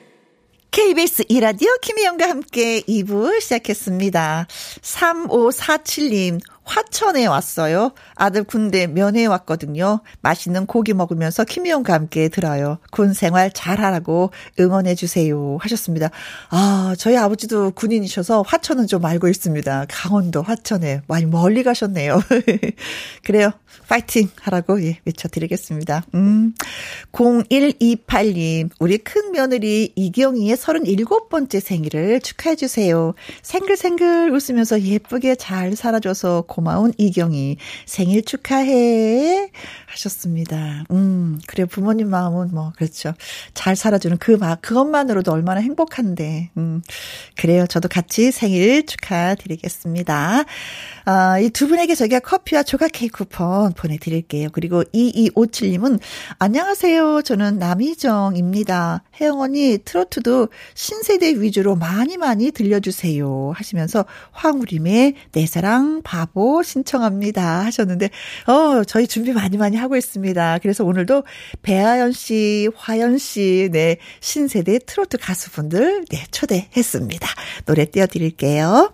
KBS 이라디오 김희영과 함께 2부 시작했습니다. 3547님, 화천에 왔어요. 아들 군대 면회 왔거든요. 맛있는 고기 먹으면서 김희영과 함께 들어요. 군 생활 잘하라고 응원해 주세요. 하셨습니다. 아, 저희 아버지도 군인이셔서 화천은 좀 알고 있습니다. 강원도 화천에 많이 멀리 가셨네요. 그래요. 파이팅 하라고 예, 외쳐드리겠습니다. 음, 0128님, 우리 큰 며느리 이경희의 37번째 생일을 축하해주세요. 생글생글 웃으면서 예쁘게 잘 살아줘서 고마운 이경희. 생일 축하해. 하셨습니다. 음, 그래, 부모님 마음은 뭐, 그렇죠. 잘 살아주는 그 막, 그것만으로도 얼마나 행복한데, 음, 그래요. 저도 같이 생일 축하드리겠습니다. 아, 이 두 분에게 저희가 커피와 조각 케이크 쿠폰 보내드릴게요. 그리고 2257님은, 안녕하세요. 저는 남희정입니다. 혜영 언니, 트로트도 신세대 위주로 많이 많이 들려주세요. 하시면서, 황우림의 내 사랑 바보 신청합니다. 하셨는데, 어, 저희 준비 많이 많이 하고 있습니다. 그래서 오늘도 배아연 씨, 화연 씨, 네, 신세대 트로트 가수분들, 네, 초대했습니다. 노래 띄워드릴게요.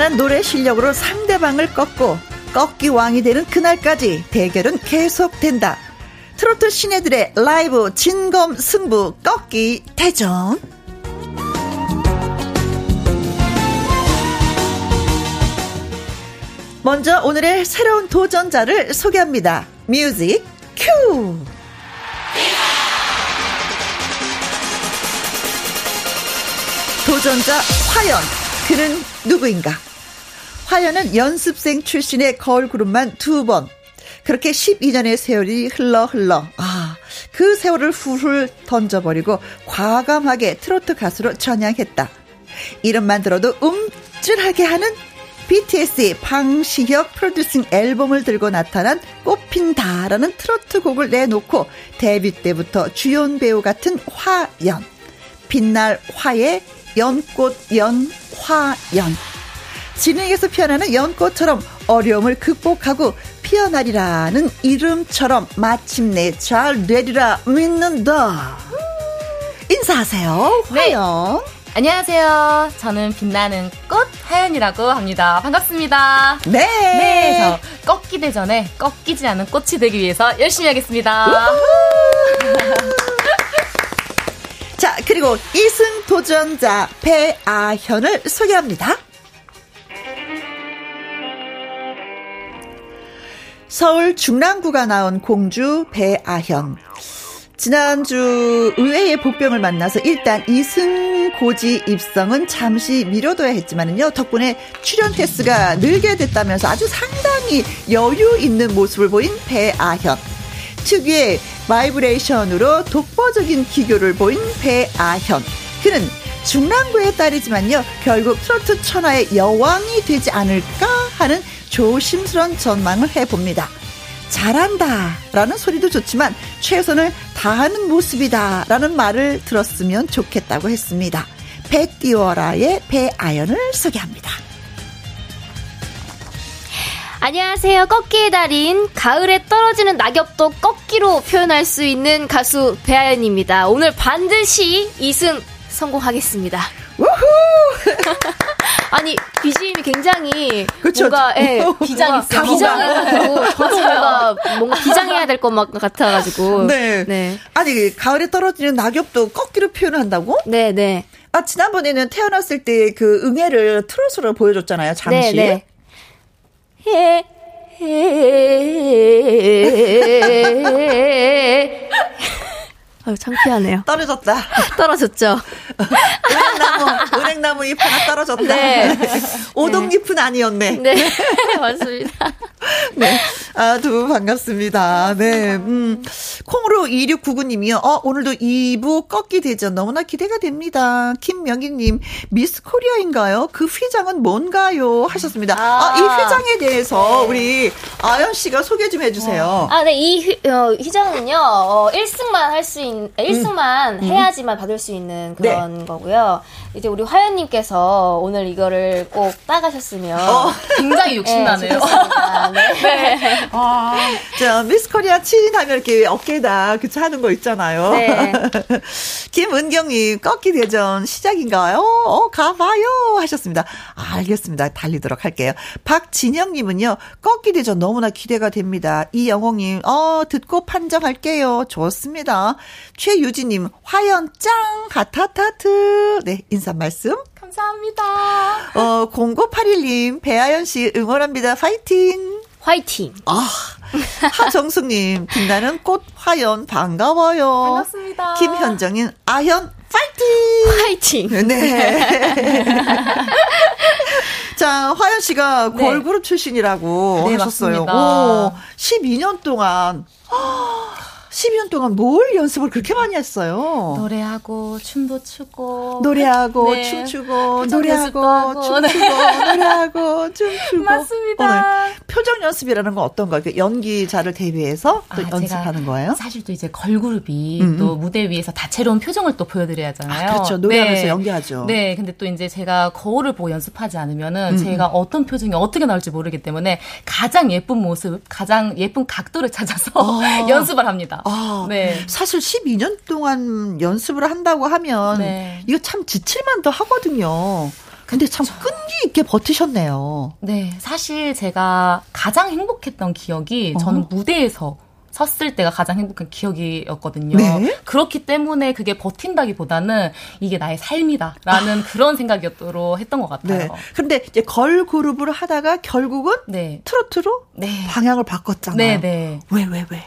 탄탄한 노래 실력으로 상대방을 꺾고 꺾기 왕이 되는 그날까지 대결은 계속된다. 트로트 신예들의 라이브 진검 승부 꺾기 대전. 먼저 오늘의 새로운 도전자를 소개합니다. 뮤직 큐! 도전자 화연. 그는 누구인가? 화연은 연습생 출신의 걸그룹만 두 번. 그렇게 12년의 세월이 흘러 흘러. 아, 그 세월을 훌훌 던져버리고 과감하게 트로트 가수로 전향했다. 이름만 들어도 움찔하게 하는 BTS의 방시혁 프로듀싱 앨범을 들고 나타난 꽃핀다라는 트로트 곡을 내놓고 데뷔 때부터 주연 배우 같은 화연. 빛날 화의 연꽃 연화연. 진행에서 피어나는 연꽃처럼 어려움을 극복하고 피어나리라는 이름처럼 마침내 잘 되리라 믿는다. 인사하세요. 네. 화연. 안녕하세요. 저는 빛나는 꽃 하연이라고 합니다. 반갑습니다. 네. 네. 저 꺾기대 전에 꺾이지 않는 꽃이 되기 위해서 열심히 하겠습니다. 자, 그리고 2승 도전자 배아현을 소개합니다. 서울 중랑구가 나온 공주 배아현. 지난주 의외의 복병을 만나서 일단 이승 고지 입성은 잠시 미뤄둬야 했지만은요 덕분에 출연 횟수가 늘게 됐다면서 아주 상당히 여유 있는 모습을 보인 배아현 특유의 바이브레이션으로 독보적인 기교를 보인 배아현 그는 중랑구의 딸이지만요 결국 트로트 천하의 여왕이 되지 않을까 하는 조심스런 전망을 해봅니다. 잘한다 라는 소리도 좋지만 최선을 다하는 모습이다 라는 말을 들었으면 좋겠다고 했습니다. 배 띄워라의 배아현을 소개합니다. 안녕하세요. 꺾기의 달인 가을에 떨어지는 낙엽도 꺾기로 표현할 수 있는 가수 배아연입니다. 오늘 반드시 2승 성공하겠습니다. 우후! 아니 BGM이 굉장히 그쵸, 뭔가 예, 비장 있어요. 비장해가지고 저도 뭔가 뭔가 비장해야 될 것 같아가지고. 네. 네. 아니 가을에 떨어지는 낙엽도 꺾기로 표현한다고? 네, 네. 아 지난번에는 태어났을 때 그 응애를 트로트로 보여줬잖아요. 잠시. 네, 네. 아유, 창피하네요. 떨어졌다. 떨어졌죠. 은행나무, 은행나무 잎 하나 떨어졌다. 네. 오동잎은 네. 아니었네. 네. 맞습니다. 네. 아, 두 분 반갑습니다. 네. 음. 콩으로 2699님이요. 어, 오늘도 2부 꺾기 대전 너무나 기대가 됩니다. 김명희님, 미스 코리아인가요? 그 휘장은 뭔가요? 하셨습니다. 아, 아 이 휘장에 대해서 네. 우리 아연 씨가 소개 좀 해주세요. 아, 네. 이 휘, 어, 휘장은요, 어, 1승만 할 수 있는 1승만 음. 해야지만 받을 수 있는 그런 네. 거고요. 이제 우리 화연님께서 오늘 이거를 꼭 따가셨으면 어. 굉장히 욕심나네요. 네. 네. 아, 자, 미스 코리아 친하면 이렇게 어깨에다 그쵸 하는 거 있잖아요. 네. 김은경님, 꺾기 대전 시작인가요? 어, 가봐요. 하셨습니다. 아, 알겠습니다. 달리도록 할게요. 박진영님은요, 꺾기 대전 너무나 기대가 됩니다. 이영웅님, 어, 듣고 판정할게요. 좋습니다. 최유진님, 화연 짱! 가타타트. 네, 인사 말씀. 감사합니다. 어, 0981님, 배아연 씨 응원합니다. 파이팅! 화이팅! 아, 하정숙님, 빛나는 꽃 화연 반가워요. 반갑습니다. 김현정인, 아현 파이팅! 파이팅! 네. 자, 화연 씨가 네. 걸그룹 출신이라고 네, 하셨어요. 맞습니다. 오, 12년 동안. 12년 동안 뭘 연습을 그렇게 많이 했어요? 노래하고 춤도 추고 노래하고 네. 춤추고 노래하고 춤추고 노래하고 춤추고 맞습니다. 어, 표정 연습이라는 건 어떤 거예요? 그 연기자를 대비해서 또 아, 연습하는 거예요? 사실 또 이제 걸그룹이 음음. 또 무대 위에서 다채로운 표정을 또 보여드려야 하잖아요. 아, 그렇죠. 노래하면서 네. 연기하죠. 네, 근데 또 이제 제가 거울을 보고 연습하지 않으면은 음 제가 어떤 표정이 어떻게 나올지 모르기 때문에 가장 예쁜 모습, 가장 예쁜 각도를 찾아서 어. 연습을 합니다. 아, 네. 사실 12년 동안 연습을 한다고 하면 네. 이거 참 지칠만도 하거든요. 근데 참 끈기 있게 버티셨네요. 네. 사실 제가 가장 행복했던 기억이 어? 저는 무대에서 섰을 때가 가장 행복한 기억이었거든요. 네? 그렇기 때문에 그게 버틴다기보다는 이게 나의 삶이다라는 아. 그런 생각이었도록 했던 것 같아요. 네. 그런데 이제 걸 그룹을 하다가 결국은 네. 트로트로 네. 방향을 바꿨잖아요. 네, 네. 왜, 왜, 왜?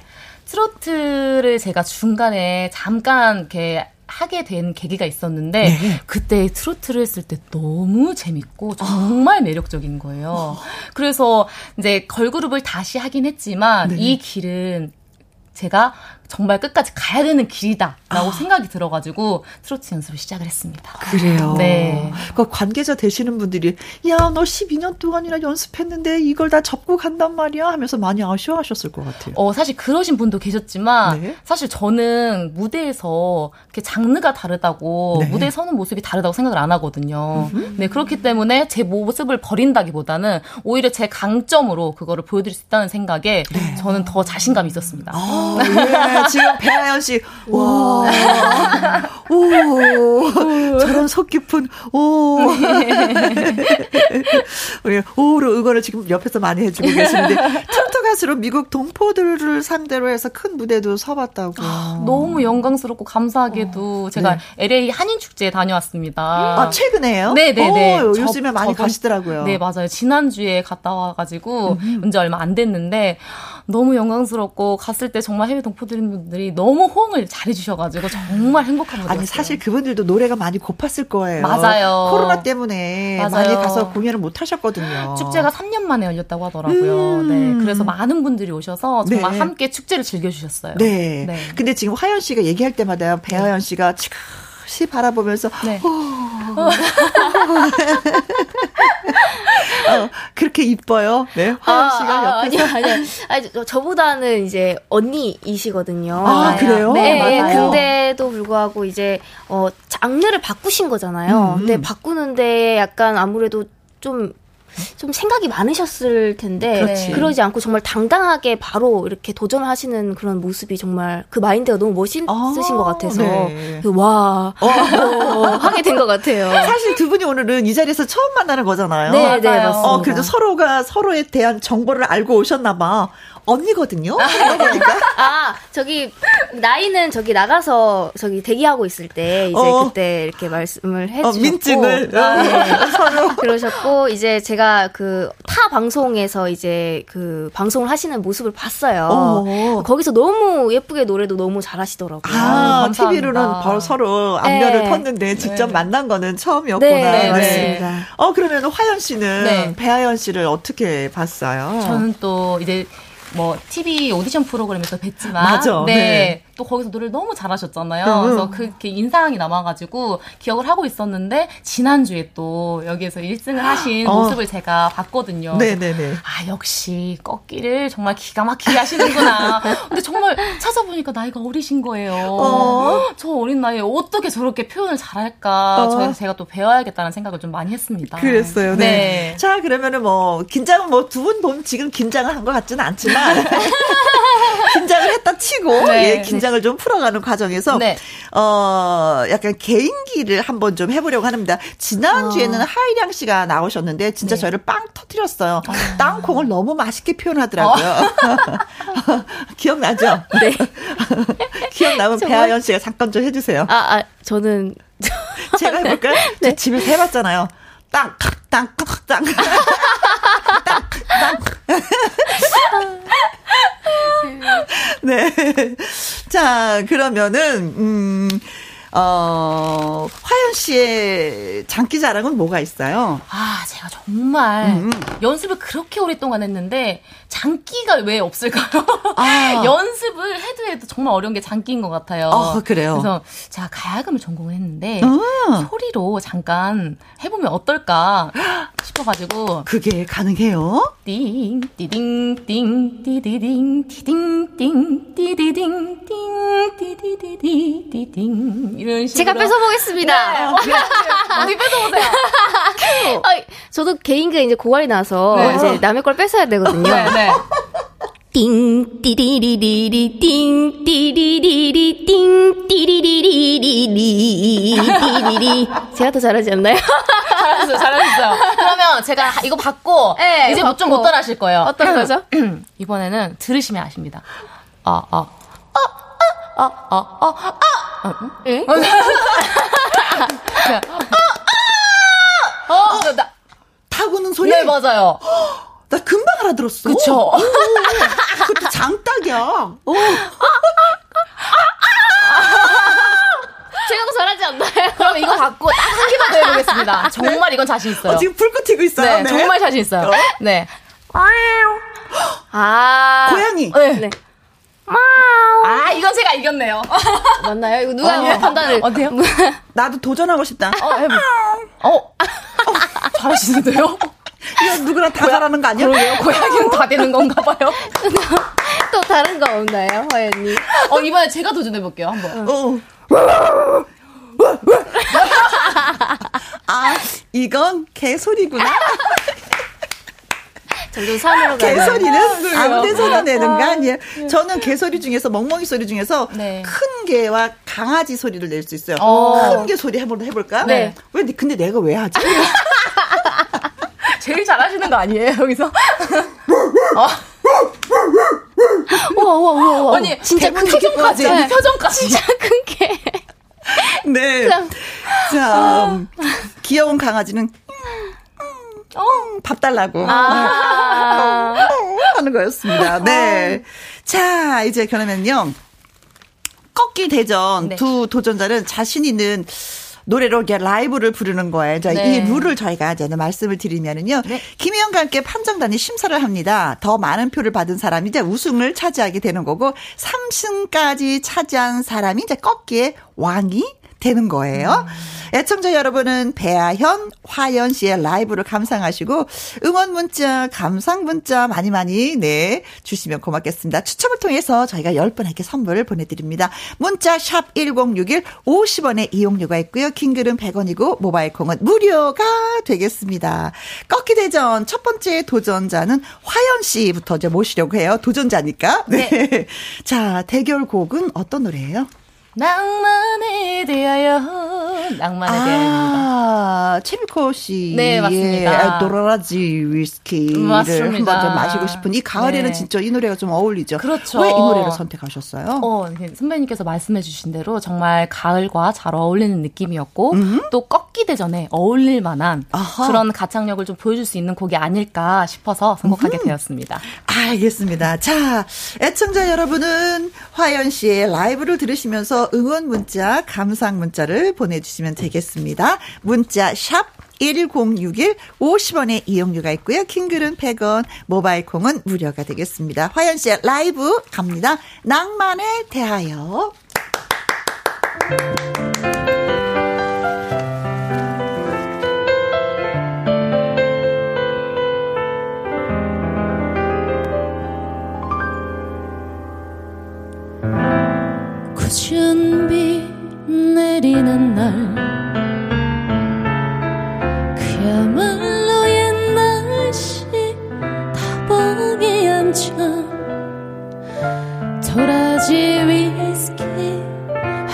트로트를 제가 중간에 잠깐 이렇게 하게 된 계기가 있었는데 네. 그때 트로트를 했을 때 너무 재밌고 정말 아. 매력적인 거예요. 그래서 이제 걸그룹을 다시 하긴 했지만 네. 이 길은 제가 정말 끝까지 가야 되는 길이다라고 아. 생각이 들어가지고 트로트 연습을 시작을 했습니다. 그래요. 네. 그 관계자 되시는 분들이 야 너 12년 동안이나 연습했는데 이걸 다 접고 간단 말이야 하면서 많이 아쉬워하셨을 것 같아요. 어 사실 그러신 분도 계셨지만 네. 사실 저는 무대에서 이렇게 장르가 다르다고 네. 무대에 서는 모습이 다르다고 생각을 안 하거든요. 음흠. 네 그렇기 때문에 제 모습을 버린다기보다는 오히려 제 강점으로 그거를 보여드릴 수 있다는 생각에 네. 저는 더 자신감이 있었습니다. 아, 예. 지금 배아연 씨, 와, 오, 저런 속 깊은, 오. 예, 오로 응원을 지금 옆에서 많이 해주고 계시는데, 트로트 가수로 미국 동포들을 상대로 해서 큰 무대도 서봤다고. 아, 너무 영광스럽고 감사하게도 어, 제가 네. LA 한인축제에 다녀왔습니다. 아, 최근에요? 네네네. 오, 네, 네. 요즘에 저, 많이 저번, 가시더라고요. 네, 맞아요. 지난주에 갔다 와가지고, 문제 얼마 안 됐는데, 너무 영광스럽고 갔을 때 정말 해외 동포들분들이 너무 호응을 잘해주셔가지고 정말 행복한 무대였어요. 아니 사실 그분들도 노래가 많이 고팠을 거예요. 맞아요. 코로나 때문에 맞아요. 많이 가서 공연을 못 하셨거든요. 축제가 3년 만에 열렸다고 하더라고요. 음. 네, 그래서 많은 분들이 오셔서 정말 네. 함께 축제를 즐겨주셨어요. 네. 네. 근데 지금 화연 씨가 얘기할 때마다 배하연 씨가 지금 시 바라보면서 네. 어, 그렇게 이뻐요. 네. 화연 씨가 아, 옆에서 아니 아니 아니 저보다는 이제 언니이시거든요. 아, 그래요? 네. 네 근데도 불구하고 이제 어 장르를 바꾸신 거잖아요. 음. 근데 바꾸는데 약간 아무래도 좀 좀 생각이 많으셨을 텐데 그렇지. 그러지 않고 정말 당당하게 바로 이렇게 도전을 하시는 그런 모습이 정말 그 마인드가 너무 멋있으신 아, 것 같아서 네. 그와 어. 어, 하게 된 것 같아요. 사실 두 분이 오늘은 이 자리에서 처음 만나는 거잖아요. 네, 네, 맞습니다. 어, 그래도 서로가 서로에 대한 정보를 알고 오셨나 봐. 언니거든요. 그러니까. 아 저기 나이는 저기 나가서 저기 대기하고 있을 때 이제 어. 그때 이렇게 말씀을 해주셨고 어, 민증을 아, 네. 서로 그러셨고 이제 제가 그 타 방송에서 이제 그 방송을 하시는 모습을 봤어요. 어. 거기서 너무 예쁘게 노래도 너무 잘하시더라고요. 아 TV로는 바로 서로 안면을 네. 텄는데 직접 네. 만난 거는 처음이었구나. 네, 네, 맞습니다. 어 그러면 화연 씨는 네. 배아연 씨를 어떻게 봤어요? 저는 또 이제 뭐 TV 오디션 프로그램에서 뵀지만 맞아. 네. 네. 또 거기서 노래를 너무 잘하셨잖아요. 음. 그래서 그렇게 인상이 남아가지고 기억을 하고 있었는데 지난주에 또 여기에서 1승을 하신 어. 모습을 제가 봤거든요. 네네네. 아 역시 꺾기를 정말 기가 막히게 하시는구나. 근데 정말 찾아보니까 나이가 어리신 거예요. 어. 저 어린 나이에 어떻게 저렇게 표현을 잘할까. 어. 저 제가 또 배워야겠다는 생각을 좀 많이 했습니다. 그랬어요. 네. 네. 자 그러면은 뭐 긴장은 뭐 두 분 보면 지금 긴장을 한 것 같지는 않지만 긴장을 했다 치고 네. 예, 긴장 을 좀 풀어가는 과정에서 네. 어 약간 개인기를 한번 좀 해보려고 합니다. 지난 주에는 어. 하이량 씨가 나오셨는데 진짜 네. 저희를 빵 터뜨렸어요. 어. 땅콩을 너무 맛있게 표현하더라고요. 어. 기억나죠? 네. 기억나면 배아연 씨가 잠깐 좀 해주세요. 아, 아 저는 제가 해볼까요? 네. 집에서 해봤잖아요. 땅, 땅, 땅, 땅. 땅, 땅. 네. 자, 그러면은, 음, 어, 화연 씨의 장기 자랑은 뭐가 있어요? 아, 제가 정말 음. 음. 연습을 그렇게 오랫동안 했는데 장기가 왜 없을까요? 아. 연습을 해도 해도 정말 어려운 게 장기인 것 같아요. 아, 그래요? 그래서 제가 가야금을 전공을 했는데 아. 소리로 잠깐 해보면 어떨까 싶어가지고 그게 가능해요? 띵 띠딩 띵 띠디딩 띠딩 띵 띠디딩 띵 띠디디디 띠딩 이런 식으로 제가 뺏어보겠습니다. 네. 어디 뺏어보세요. 아, 저도 개인기가 이제 고갈이 나서 네. 이제 남의 걸 뺏어야 되거든요. 네, 네. 띵 띠리리리리 띵 띠리리리 띵 띠리리리리리 띠리리 제가 더 잘하지 않나요? 잘하셨어요, 잘하셨어요. 그러면 제가 이거 받고 네, 이제 뭐 좀못 따라 하실 거예요. 어떤 거죠? 이번에는 들으시면 아십니다. 아, 아. 아, 아, 아, 아, 아. 응? 어, 어, 나, 타고는 소리? 네, 맞아요. 나 금방 알아들었어. 그쵸. 그것도 장딱이야. 어. 제가 더 잘하지 않나요? 그럼 이거 갖고 딱 한 개만 더 해보겠습니다. 정말 이건 자신 있어요. 어, 지금 불꽃 튀고 있어요. 네, 네. 정말 자신 있어요. 어? 네. 아. 고양이. 네. 네. 아, 이건 제가 이겼네요. 맞나요? 이거 누가 아, 판단을. 어때요? 나도 도전하고 싶다. 어, 해보. 어, 잘하시는데요? 이거 누구나 다 잘하는 거 아니야? 그러게요. 고양이는 다 되는 건가 봐요. 또 다른 거 없나요, 허연님? 어, 이번에 제가 도전해볼게요, 한번. 어. 아, 이건 개소리구나. 점점 산으로 가요. 개소리는 아무 데서나 내는 거 아니에요. 저는 개소리 중에서 멍멍이 소리 중에서 네. 큰 개와 강아지 소리를 낼 수 있어요. 어. 큰개 소리 한번 해볼까? 네. 왜 근데 내가 왜 하지? 제일 잘하시는 거 아니에요 여기서? 어. 우와 우와 우와 우와. 아니 진짜 큰 표정까지 네. 표정까지 진짜 큰 개. 네. 자, 음, 귀여운 강아지는 어, 밥 달라고. 아~ 하는 거였습니다. 네. 자, 이제 그러면요. 꺾기 대전 네. 두 도전자는 자신 있는 노래로 이렇게 라이브를 부르는 거예요. 자, 네. 이 룰을 저희가 이제 말씀을 드리면은요. 네. 김희영과 함께 판정단이 심사를 합니다. 더 많은 표를 받은 사람이 이제 우승을 차지하게 되는 거고 3승까지 차지한 사람이 이제 꺾기의 왕이 되는 거예요. 음. 애청자 여러분은 배아현, 화연 씨의 라이브를 감상하시고 응원 문자, 감상 문자 많이 많이 네 주시면 고맙겠습니다. 추첨을 통해서 저희가 10분에게 선물을 보내드립니다. 문자 샵 1061 50원의 이용료가 있고요. 킹글은 100원이고 모바일 콩은 무료가 되겠습니다. 꺾기 대전 첫 번째 도전자는 화연 씨부터 이제 모시려고 해요. 도전자니까. 네. 네. 자, 대결곡은 어떤 노래예요? 낭만에 대하여 낭만에 아, 대하여입니다. 채미코 씨의 네, 맞습니다. 도라라지 위스키를. 한번 좀 마시고 싶은 이 가을에는 네. 진짜 이 노래가 좀 어울리죠. 그렇죠. 왜 이 노래를 선택하셨어요? 어, 선배님께서 말씀해주신 대로 정말 가을과 잘 어울리는 느낌이었고 음? 또 꺾기 대 전에 어울릴 만한 아하. 그런 가창력을 좀 보여줄 수 있는 곡이 아닐까 싶어서 선곡하게 음 되었습니다. 알겠습니다. 자, 애청자 여러분은 화연 씨의 라이브를 들으시면서 응원 문자, 감상 문자를 보내주시면 되겠습니다. 문자 샵 1061, 50원의 이용료가 있고요. 킹글은 100원, 모바일 콩은 무료가 되겠습니다. 화연 씨의 라이브 갑니다. 낭만에 대하여. 내리는 날. 그야말로 옛날식 다방에 앉아 도라지 위스키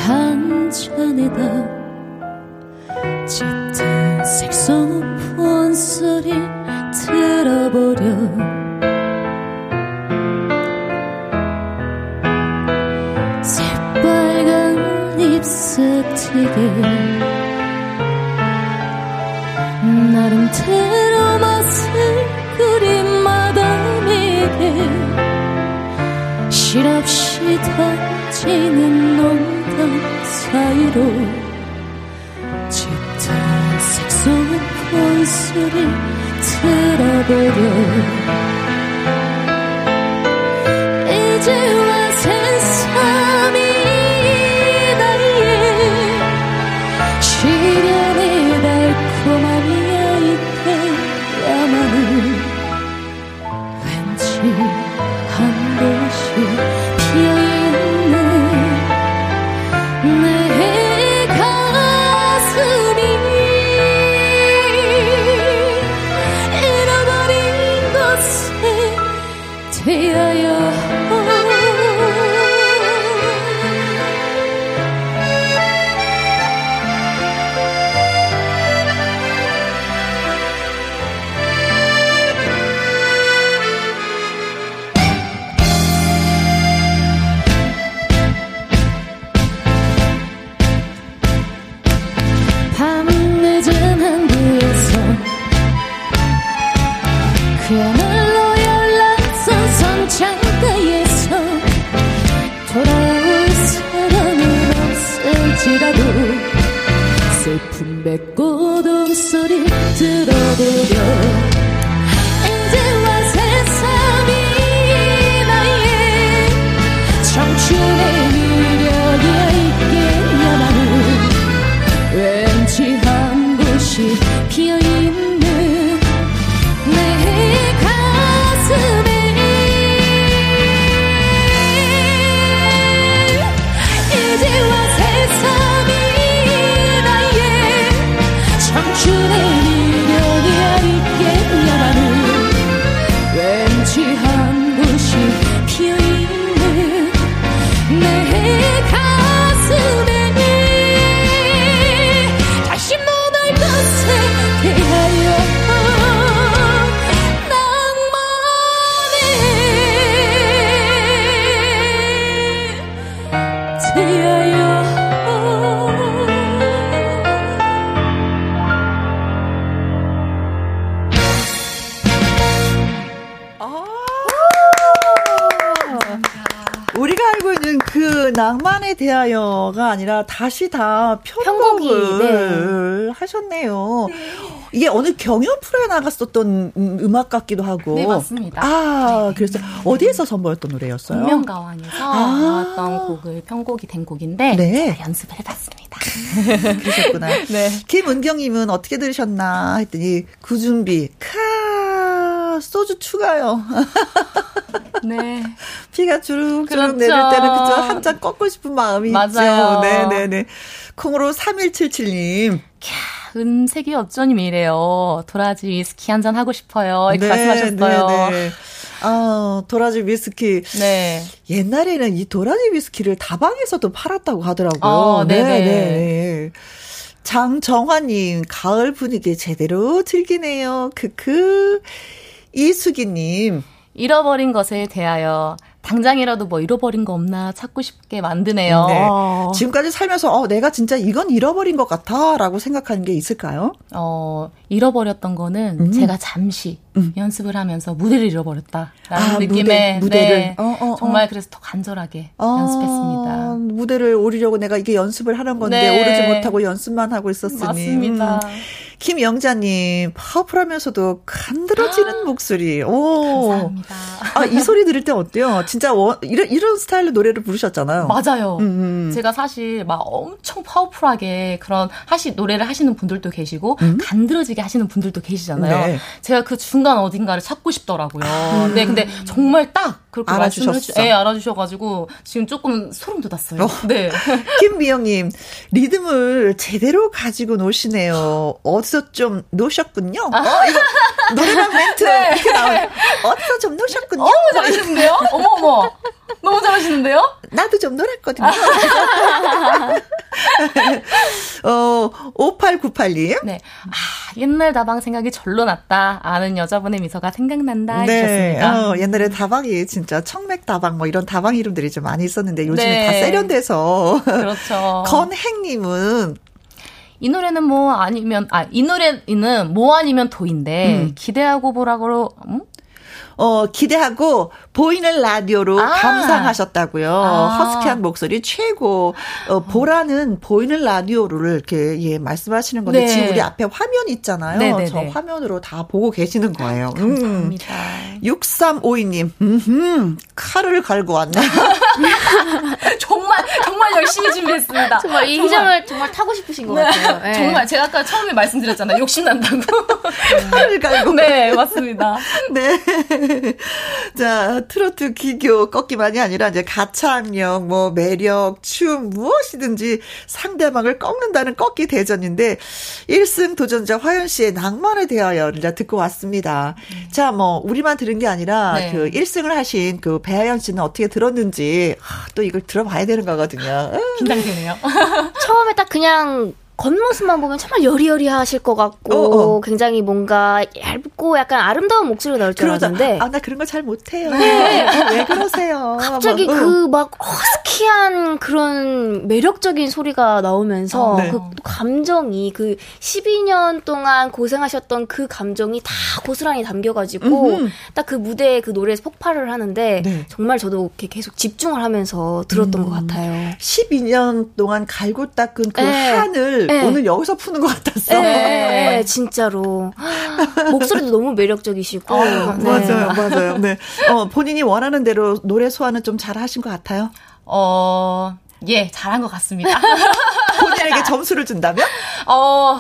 한 잔에다 짙은 색소폰 소리 들어보려 나름대로 맛을 그린 마담에게 실없이 던지는 농담 사이로 짙은 색소폰 소리 들어보려 대하여가 아니라 다시 다 편곡을 네. 하셨네요. 네. 이게 어느 경연 프로에 나갔었던 음악 같기도 하고. 네, 맞습니다. 아, 네. 그래서 어디에서 선보였던 노래였어요? 운명가왕에서 아~ 나왔던 곡을 편곡이 된 곡인데 네. 연습을 해봤습니다. 그러셨구나. 네. 김은경님은 어떻게 들으셨나 했더니 구준비 카 소주 추가요. 네. 피가 주룩주룩 그렇죠. 내릴 때는 그죠 한잔 꺾고 싶은 마음이 맞아요. 있죠. 네 네 네. 콩으로 3177님. 캬, 음색이 어쩌니 이래요. 도라지 위스키 한 잔 하고 싶어요. 이렇게 네, 말씀하셨어요. 네, 네. 아, 도라지 위스키. 네. 옛날에는 이 도라지 위스키를 다방에서도 팔았다고 하더라고요. 어, 네네. 네, 네. 장정화님, 가을 분위기 제대로 즐기네요. 크크. 이수기님. 잃어버린 것에 대하여 당장이라도 뭐 잃어버린 거 없나 찾고 싶게 만드네요. 네. 어. 지금까지 살면서 어 내가 진짜 이건 잃어버린 것 같아라고 생각하는 게 있을까요? 어 잃어버렸던 거는 음. 제가 잠시 음. 연습을 하면서 무대를 잃어버렸다라는 아, 느낌의 무대, 를 네, 어, 어, 어, 정말 그래서 더 간절하게 아, 연습했습니다. 무대를 오르려고 내가 이게 연습을 하는 건데 네. 오르지 못하고 연습만 하고 있었으니. 맞습니다. 음. 김영자님 파워풀하면서도 간드러지는 아, 목소리. 오. 감사합니다. 아, 이 소리 들을 때 어때요? 진짜 원, 이런 이런 스타일의 노래를 부르셨잖아요. 맞아요. 음, 음. 제가 사실 막 엄청 파워풀하게 그런 하시 노래를 하시는 분들도 계시고 음? 간드러지게 하시는 분들도 계시잖아요. 네. 제가 그 중간 어딘가를 찾고 싶더라고요. 아. 네, 근데 정말 딱 그렇게 알아주셨어. 네, 알아주셔가지고 지금 조금 소름 돋았어요. 어. 네. 김미영님 리듬을 제대로 가지고 노시네요. 어 디서 좀 노셨군요. 아. 어, 이거 노래방 멘트 네. 이렇게 나와요. 어디서 좀 노셨군요. 어, 잘하시는데요? 어머 어머. 너무 잘하시는데요? 나도 좀 놀았거든요. 어, 5898님. 네. 아, 옛날 다방 생각이 절로 났다. 아는 여자분의 미소가 생각난다. 네. 하셨습니다. 어, 옛날에 다방이 진짜 청맥 다방 뭐 이런 다방 이름들이 좀 많이 있었는데 요즘에 네. 다 세련돼서. 그렇죠. 건행님은 이 노래는 뭐 아니면 아 이 노래는 뭐 아니면 도인데 음. 기대하고 보라고 음? 어, 기대하고 보이는 라디오로 아. 감상하셨다고요. 아. 허스키한 목소리 최고. 어, 보라는 보이는 라디오를 이렇게 예, 말씀하시는 건데 네. 지금 우리 앞에 화면 있잖아요. 네네네. 저 화면으로 다 보고 계시는 거예요. 음. 감사합니다. 음. 6352님. 음, 칼을 갈고 왔네. 정말 정말 열심히 준비했습니다. 정말 이 희정을 정말 타고 싶으신 것 네. 같아요. 네. 정말 제가 아까 처음에 말씀드렸잖아요. 욕심 난다고. 칼을 갈고. 네, 맞습니다. 네. 자, 트로트 기교 꺾기만이 아니라 이제 가창력, 뭐 매력, 춤 무엇이든지 상대방을 꺾는다는 꺾기 대전인데 1승 도전자 화연 씨의 낭만에 대하여 이제 듣고 왔습니다. 음. 자, 뭐 우리만 들은 게 아니라 네. 그 1승을 하신 그 배하연 씨는 어떻게 들었는지 아, 또 이걸 들어봐야 되는 거거든요. 긴장되네요. 처음에 딱 그냥 겉모습만 보면 정말 여리여리하실 것 같고 어, 어. 굉장히 뭔가 얇고 약간 아름다운 목소리가 나올 줄 알았는데 아 나 그런 거 잘 못해요. 네. 왜 그러세요? 갑자기 그막 허스키한 그런 매력적인 소리가 나오면서 어, 네. 그 감정이 그 12년 동안 고생하셨던 그 감정이 다 고스란히 담겨가지고 딱 그 무대에 그 노래에서 폭발을 하는데 네. 정말 저도 이렇게 계속 집중을 하면서 들었던 음. 것 같아요. 12년 동안 갈고 닦은 그 네. 한을 네. 오늘 여기서 푸는 것 같았어. 네, 네. 진짜로. 목소리도 너무 매력적이시고. 어, 네. 맞아요, 맞아요. 네. 어, 본인이 원하는 대로 노래 소화는 좀 잘 하신 것 같아요? 어, 예, 잘한 것 같습니다. 본인에게 점수를 준다면? 어,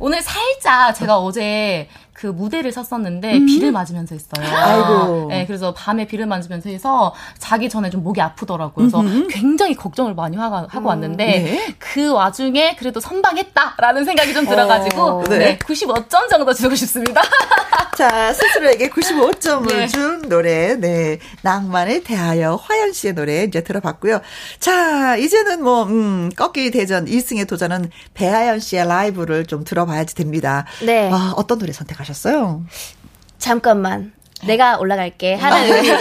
오늘 살짝 제가 어제 그 무대를 섰었는데 음. 비를 맞으면서 했어요. 아이고. 네, 그래서 밤에 비를 맞으면서 해서 자기 전에 좀 목이 아프더라고요. 그래서 음흠. 굉장히 걱정을 많이 하고, 하고 음. 왔는데 네. 그 와중에 그래도 선방했다라는 생각이 좀 들어가지고 어, 네. 네, 95점 정도 주고 싶습니다. 자, 스스로에게 95점을 네. 준 노래, 네. 낭만에 대하여 화연 씨의 노래 이제 들어봤고요. 자, 이제는 뭐, 음, 꺾기 대전 2승의 도전은 배하연 씨의 라이브를 좀 들어봐야지 됩니다. 네. 아, 어떤 노래 선택하셨어요? 잠깐만. 내가 올라갈게. 하는 의미로.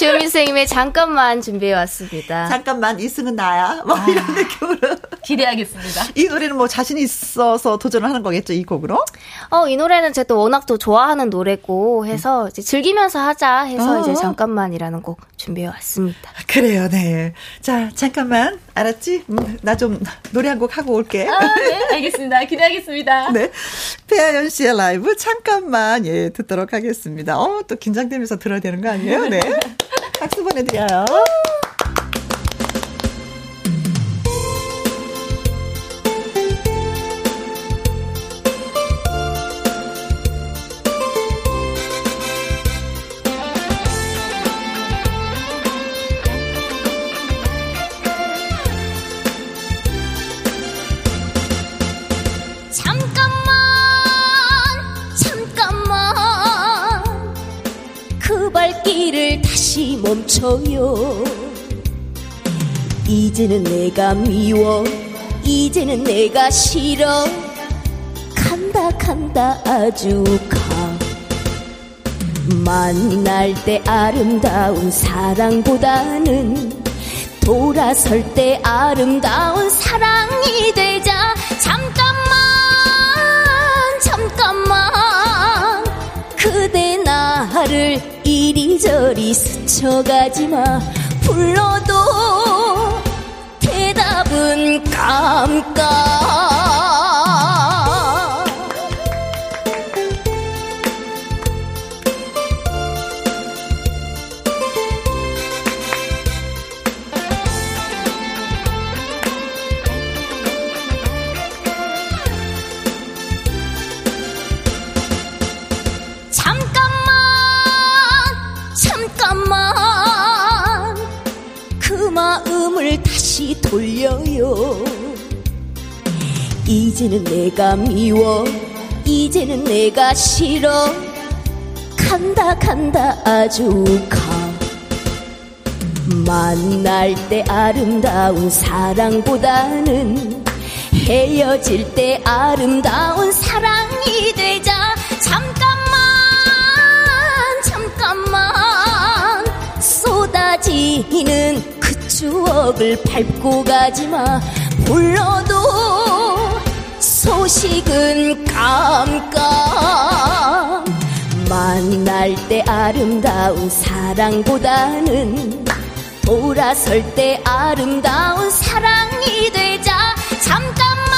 주민 선생님의 잠깐만 준비해 왔습니다. 잠깐만 이승은 나야. 뭐 아, 이런 느낌으로. 기대하겠습니다. 이 노래는 뭐 자신 있어서 도전을 하는 거겠죠, 이 곡으로? 어, 이 노래는 제가 또 워낙 또 좋아하는 노래고 해서 이제 즐기면서 하자 해서 어. 이제 잠깐만이라는 곡 준비해 왔습니다. 그래요, 네. 자, 잠깐만. 알았지? 음, 나좀 노래 한 곡 하고 올게. 아, 네, 알겠습니다. 기대하겠습니다. 네. 배아연 씨의 라이브 잠깐만, 예, 듣도록 하겠습니다. 어, 또 긴장되면서 들어야 되는 거 아니에요? 네. 박수 보내드려요. 다시 멈춰요. 이제는 내가 미워. 이제는 내가 싫어. 간다 간다 아주 가. 만날 때 아름다운 사랑보다는 돌아설 때 아름다운 사랑이 되자. 잠깐만 잠깐만. 그대 나를 이리저리 스쳐가지마. 불러도 대답은 깜깜 내가 미워. 이제는 내가 싫어. 간다 간다 아주 가 만날 때 아름다운 사랑보다는 헤어질 때 아름다운 사랑이 되자. 잠깐만 잠깐만. 쏟아지는 추억을 밟고 가지마. 불러도 소식은 깜깜. 만날 때 아름다운 사랑보다는 돌아설 때 아름다운 사랑이 되자. 잠깐만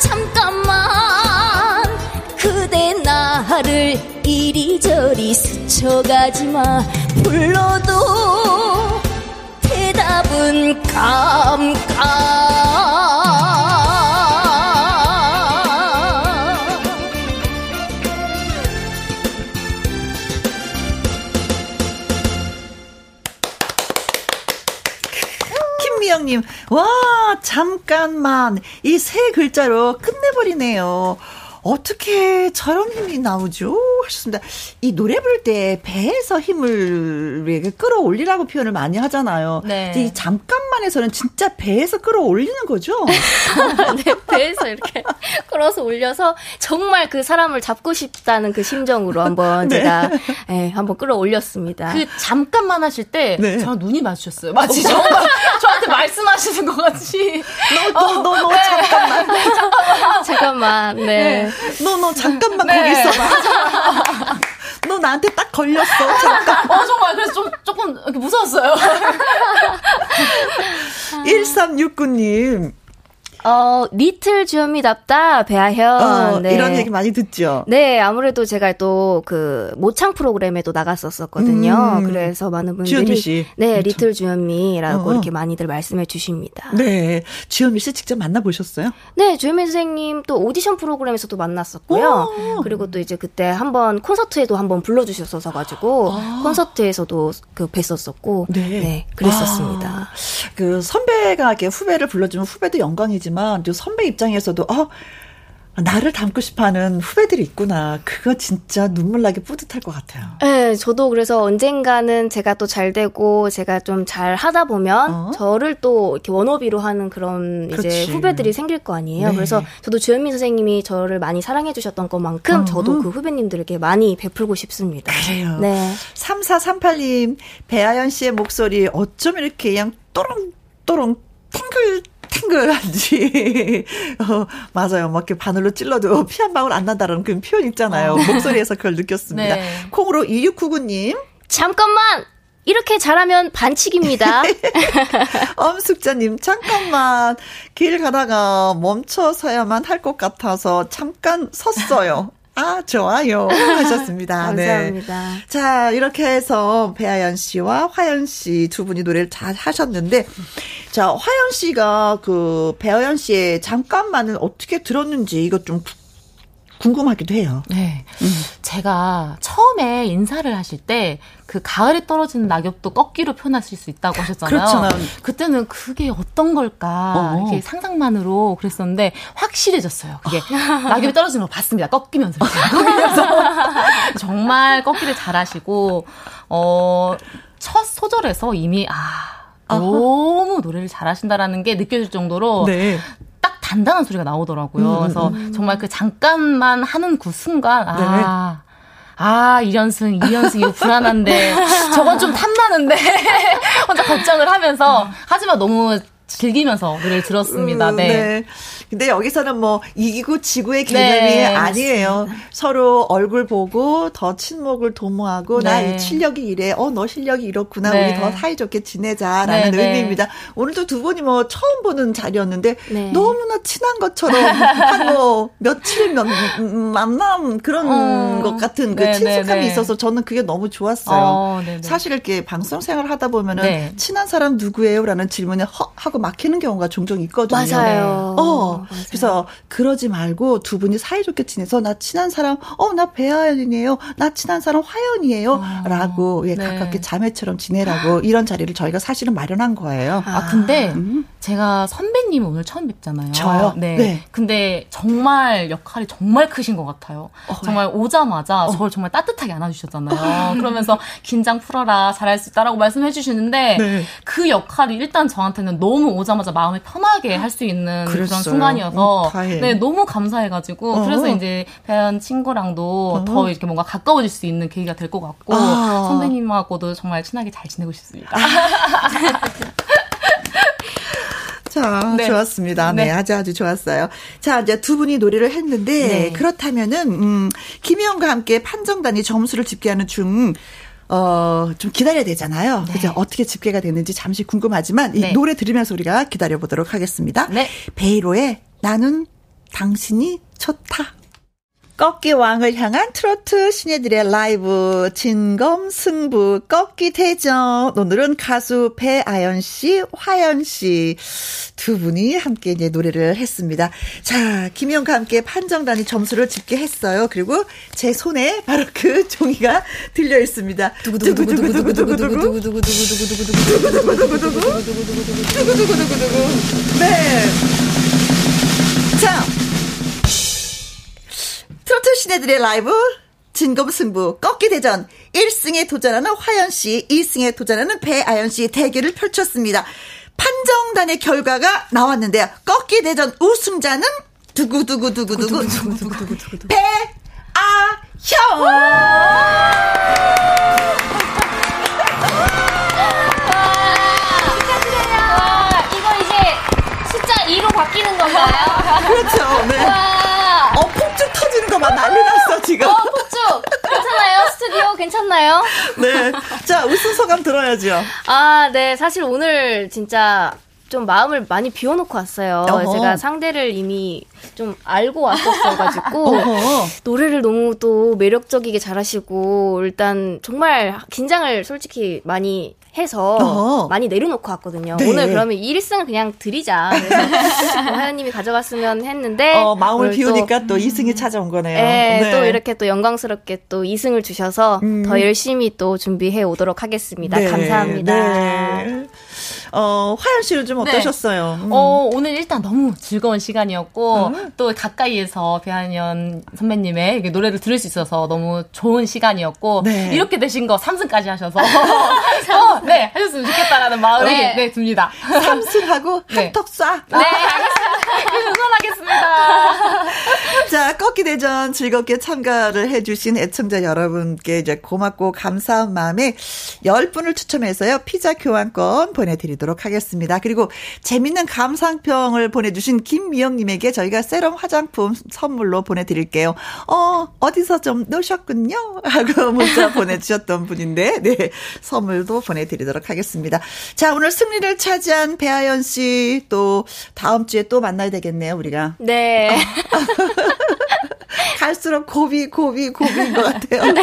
잠깐만. 그대 나를 이리저리 스쳐가지마. 불러도 대답은 깜깜 와, 잠깐만. 이 세 글자로 끝내버리네요. 어떻게 저런 힘이 나오죠? 하셨습니다. 이 노래 부를 때 배에서 힘을 이렇게 끌어올리라고 표현을 많이 하잖아요. 네. 이 잠깐만에서는 진짜 배에서 끌어올리는 거죠? 네, 배에서 이렇게 끌어서 올려서 정말 그 사람을 잡고 싶다는 그 심정으로 한번 네. 제가 네, 한번 끌어올렸습니다. 그 잠깐만 하실 때 네. 저랑 눈이 마주쳤어요. 마치 정말 말씀하시는 것 같이. 너, 너, 너, 너, 잠깐만. 잠깐만. 잠깐만. 네. 네. 너, 너, 잠깐만 네. 거기 있어봐. 너 나한테 딱 걸렸어. 잠깐. 어, 정말. 그래서 좀, 조금 무서웠어요. 1369님. 어, 리틀 주현미답다, 배아현. 어, 네. 이런 얘기 많이 듣죠? 네, 아무래도 제가 또 그 모창 프로그램에도 나갔었었거든요. 음, 그래서 많은 분들이. 주현미 씨. 네, 그렇죠. 리틀 주현미라고 어. 이렇게 많이들 말씀해 주십니다. 네. 주현미 씨 직접 만나보셨어요? 네, 주현미 선생님 또 오디션 프로그램에서도 만났었고요. 오. 그리고 또 이제 그때 한번 콘서트에도 한번 불러주셨어서 가지고 아. 콘서트에서도 그 뵀었었고. 네. 네 그랬었습니다. 아. 그 선배가 이렇게 후배를 불러주면 후배도 영광이지만 하지만 또 선배 입장에서도 어 나를 닮고 싶어하는 후배들이 있구나. 그거 진짜 눈물 나게 뿌듯할 것 같아요. 네, 저도 그래서 언젠가는 제가 또 잘 되고 제가 좀 잘 하다 보면 어? 저를 또 이렇게 원어비로 하는 그런 그렇지. 이제 후배들이 생길 거 아니에요. 네. 그래서 저도 주현미 선생님이 저를 많이 사랑해 주셨던 것만큼 어. 저도 그 후배님들에게 많이 베풀고 싶습니다. 그래요. 네. 3438님, 배아연 씨의 목소리 어쩜 이렇게 그냥 또롱또롱 탱글 싱싱싱글한지. 어, 맞아요. 막 이렇게 바늘로 찔러도 피 한 방울 안 난다는 그런 표현 있잖아요. 어. 목소리에서 그걸 느꼈습니다. 네. 콩으로 2699님. 잠깐만! 이렇게 잘하면 반칙입니다. 엄숙자님, 잠깐만. 길 가다가 멈춰서야만 할 것 같아서 잠깐 섰어요. 아, 좋아요. 하셨습니다. 네. 감사합니다. 네. 자, 이렇게 해서 배아연 씨와 화연 씨 두 분이 노래를 잘 하셨는데, 자, 화연 씨가 그 배아연 씨의 잠깐만을 어떻게 들었는지 이것 좀 궁금하기도 해요. 네. 음. 제가 처음에 인사를 하실 때 그 가을에 떨어지는 낙엽도 꺾기로 표현하실 수 있다고 하셨잖아요. 그렇죠. 그때는 그게 어떤 걸까 어. 이렇게 상상만으로 그랬었는데 확실해졌어요. 그게 낙엽이 떨어지는 걸 봤습니다. 꺾이면서. 꺾이면서. 정말 꺾기를 잘하시고 어, 첫 소절에서 이미 아 너무 노래를 잘하신다라는 게 느껴질 정도로 네. 단단한 소리가 나오더라고요. 음, 그래서 음. 정말 그 잠깐만 하는 그 순간 아. 네. 아, 1연승, 2연승, 이거 불안한데, 저건 좀 탐나는데, 혼자 걱정을 하면서, 하지만 너무 즐기면서 노래를 들었습니다. 음, 네. 네. 근데 여기서는 뭐 이기고 지구의 개념이 네, 아니에요. 맞습니다. 서로 얼굴 보고 더 친목을 도모하고 네. 나 실력이 이래. 어, 너 실력이 이렇구나. 네. 우리 더 사이좋게 지내자라는 네, 네. 의미입니다. 오늘도 두 분이 뭐 처음 보는 자리였는데 네. 너무나 친한 것처럼 한 뭐 며칠 몇 만남 그런 어, 것 같은 그 친숙함이 있어서 저는 그게 너무 좋았어요. 어, 사실 이렇게 방송 생활 하다 보면은 친한 사람 누구예요라는 질문에 허 하고 막 히는 경우가 종종 있거든요. 맞아요. 어, 맞아요. 그래서 그러지 말고 두 분이 사이좋게 지내서 나 친한 사람, 어, 나 배아연이에요. 나 친한 사람 화연이에요. 어. 라고, 예, 네. 가깝게 자매처럼 지내라고 이런 자리를 저희가 사실은 마련한 거예요. 아, 근데 음. 제가 선배님 오늘 처음 뵙잖아요. 저요? 네. 네. 근데 정말 역할이 정말 크신 것 같아요. 어, 정말 네. 오자마자 어. 저를 정말 따뜻하게 안아주셨잖아요. 그러면서 긴장 풀어라, 잘할 수 있다라고 말씀해 주시는데 네. 그 역할이 일단 저한테는 너무 오자마자 마음을 편하게 할 수 있는 그랬어요. 그런 순간 시간이어서 어, 네 너무 감사해가지고 어. 그래서 이제 배연 친구랑도 어. 더 이렇게 뭔가 가까워질 수 있는 계기가 될 것 같고 아. 선배님하고도 정말 친하게 잘 지내고 싶습니다. 아. 자, 네. 좋았습니다. 네. 네. 아주 아주 좋았어요. 자, 이제 두 분이 노래를 했는데 네. 그렇다면은 음, 김희영과 함께 판정단이 점수를 집계하는 중 어, 좀 기다려야 되잖아요. 네. 그죠? 어떻게 집계가 되는지 잠시 궁금하지만 이 네. 노래 들으면서 우리가 기다려 보도록 하겠습니다. 네. 베이로의 나는 당신이 좋다. 꺾기 왕을 향한 트로트 신예들의 라이브 진검 승부 꺾기 대전 오늘은 가수 배아연 씨, 화연 씨 두 분이 함께 이제 노래를 했습니다. 자, 김영과 함께 판정단이 점수를 집계했어요. 그리고 제 손에 바로 그 종이가 들려 있습니다. 네. 자, 트로트 시네들의 라이브 진검승부 꺾기 대전 1승에 도전하는 화연 씨, 2승에 도전하는 배아연 씨 대결을 펼쳤습니다. 판정단의 결과가 나왔는데요. 꺾기 대전 우승자는 두구두구두구두구 배아현. 이거 이제 숫자 2로 바뀌는 건가요? 그렇죠. 네. 어, 폭죽 터지는 거 막 난리 났어, 지금. 어, 폭죽! 괜찮아요? 스튜디오 괜찮나요? 네. 자, 우승 소감 들어야죠. 아, 네. 사실 오늘 진짜 좀 마음을 많이 비워놓고 왔어요. 어허. 제가 상대를 이미 좀 알고 왔었어가지고 노래를 너무 또 매력적이게 잘하시고 일단 정말 긴장을 솔직히 많이 해서 어허. 많이 내려놓고 왔거든요. 네. 오늘 그러면 1승을 그냥 드리자. 그래서 하연님이 가져갔으면 했는데 어, 마음을 비우니까 또, 또 2승이 찾아온 거네요. 네, 네, 또 이렇게 또 영광스럽게 또 2승을 주셔서 음. 더 열심히 또 준비해 오도록 하겠습니다. 네. 감사합니다. 네. 어, 화연 씨는 좀 네. 어떠셨어요? 네. 음. 어, 오늘 일단 너무 즐거운 시간이었고, 음. 또 가까이에서 배한연 선배님의 노래를 들을 수 있어서 너무 좋은 시간이었고, 네. 이렇게 되신 거 3승까지 하셔서, 어, 네, 하셨으면 좋겠다라는 마음이 네, 네 듭니다. 3승하고 네. 한턱 쏴. 네, 알겠습니다. 응원하겠습니다. 자, 꺾기 대전 즐겁게 참가를 해주신 애청자 여러분께 이제 고맙고 감사한 마음에 10분을 추첨해서요, 피자 교환권 보내드리도록 하겠습니다. 그리고 재밌는 감상평을 보내주신 김미영님에게 저희가 세럼 화장품 선물로 보내드릴게요. 어, 어디서 좀 놓으셨군요? 하고 문자 보내주셨던 분인데, 네, 선물도 보내드리도록 하겠습니다. 자, 오늘 승리를 차지한 배아연 씨, 또 다음 주에 또 만나야 되겠네요, 우리가. 네. 갈수록 고비, 고비, 고비인 것 같아요. 네.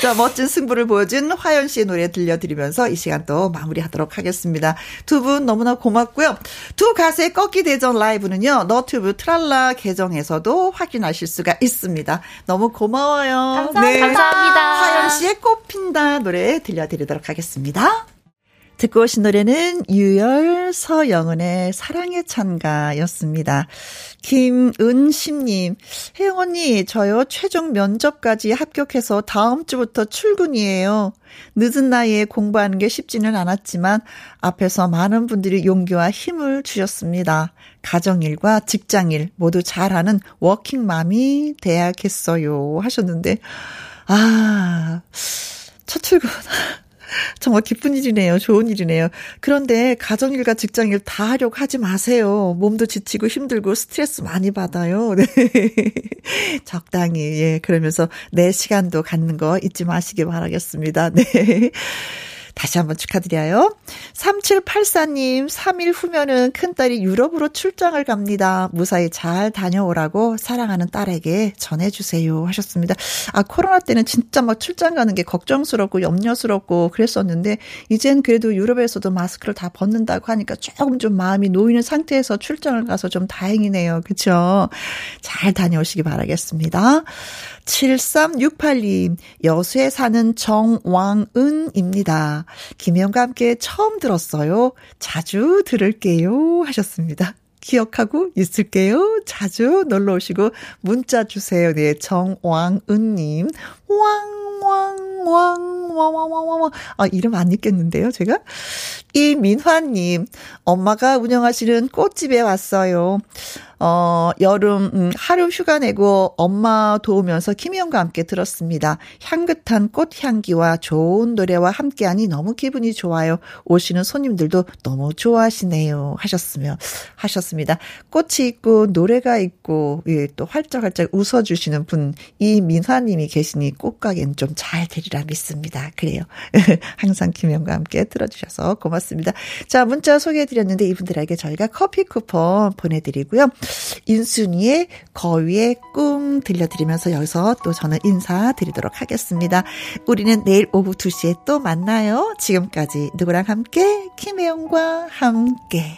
자, 멋진 승부를 보여준 화연 씨의 노래 들려드리면서 이 시간 또 마무리하도록 하겠습니다. 두 분 너무나 고맙고요. 두 가수의 꺾기 대전 라이브는요, 너튜브 트랄라 계정에서도 확인하실 수가 있습니다. 너무 고마워요. 감사합니다. 네. 감사합니다. 화연 씨의 꽃핀다 노래 들려드리도록 하겠습니다. 듣고 오신 노래는 유열 서영은의 사랑의 찬가였습니다. 김은심님, 혜영 언니, 저요 최종 면접까지 합격해서 다음 주부터 출근이에요. 늦은 나이에 공부하는 게 쉽지는 않았지만 앞에서 많은 분들이 용기와 힘을 주셨습니다. 가정일과 직장일 모두 잘하는 워킹맘이 돼야겠어요. 하셨는데, 아, 첫 출근. 정말 기쁜 일이네요. 좋은 일이네요. 그런데 가정일과 직장일 다 하려고 하지 마세요. 몸도 지치고 힘들고 스트레스 많이 받아요. 네. 적당히, 예. 그러면서 내 시간도 갖는 거 잊지 마시기 바라겠습니다. 네. 다시 한번 축하드려요. 3784님, 3일 후면은 큰딸이 유럽으로 출장을 갑니다. 무사히 잘 다녀오라고 사랑하는 딸에게 전해주세요. 하셨습니다. 아, 코로나 때는 진짜 막 출장 가는 게 걱정스럽고 염려스럽고 그랬었는데, 이젠 그래도 유럽에서도 마스크를 다 벗는다고 하니까 조금 좀 마음이 놓이는 상태에서 출장을 가서 좀 다행이네요. 그쵸? 잘 다녀오시기 바라겠습니다. 7368님, 여수에 사는 정왕은입니다. 김혜영과 함께 처음 들었어요. 자주 들을게요. 하셨습니다. 기억하고 있을게요. 자주 놀러 오시고 문자 주세요. 네, 정왕은님. 왕, 왕, 왕, 왕, 왕, 왕, 왕. 아, 이름 안 읽겠는데요, 제가? 이민화님, 엄마가 운영하시는 꽃집에 왔어요. 어, 여름, 음, 하루 휴가 내고 엄마 도우면서 김희영과 함께 들었습니다. 향긋한 꽃향기와 좋은 노래와 함께하니 너무 기분이 좋아요. 오시는 손님들도 너무 좋아하시네요. 하셨으면, 하셨습니다. 꽃이 있고, 노래가 있고, 예, 또 활짝활짝 웃어주시는 분, 이민화님이 계시니 꽃가게는 좀 잘 되리라 믿습니다. 그래요. 항상 김희영과 함께 들어주셔서 고맙습니다. 자, 문자 소개해드렸는데 이분들에게 저희가 커피 쿠폰 보내드리고요. 인순이의 거위의 꿈 들려드리면서 여기서 또 저는 인사드리도록 하겠습니다. 우리는 내일 오후 2시에 또 만나요. 지금까지 누구랑 함께? 김혜영과 함께.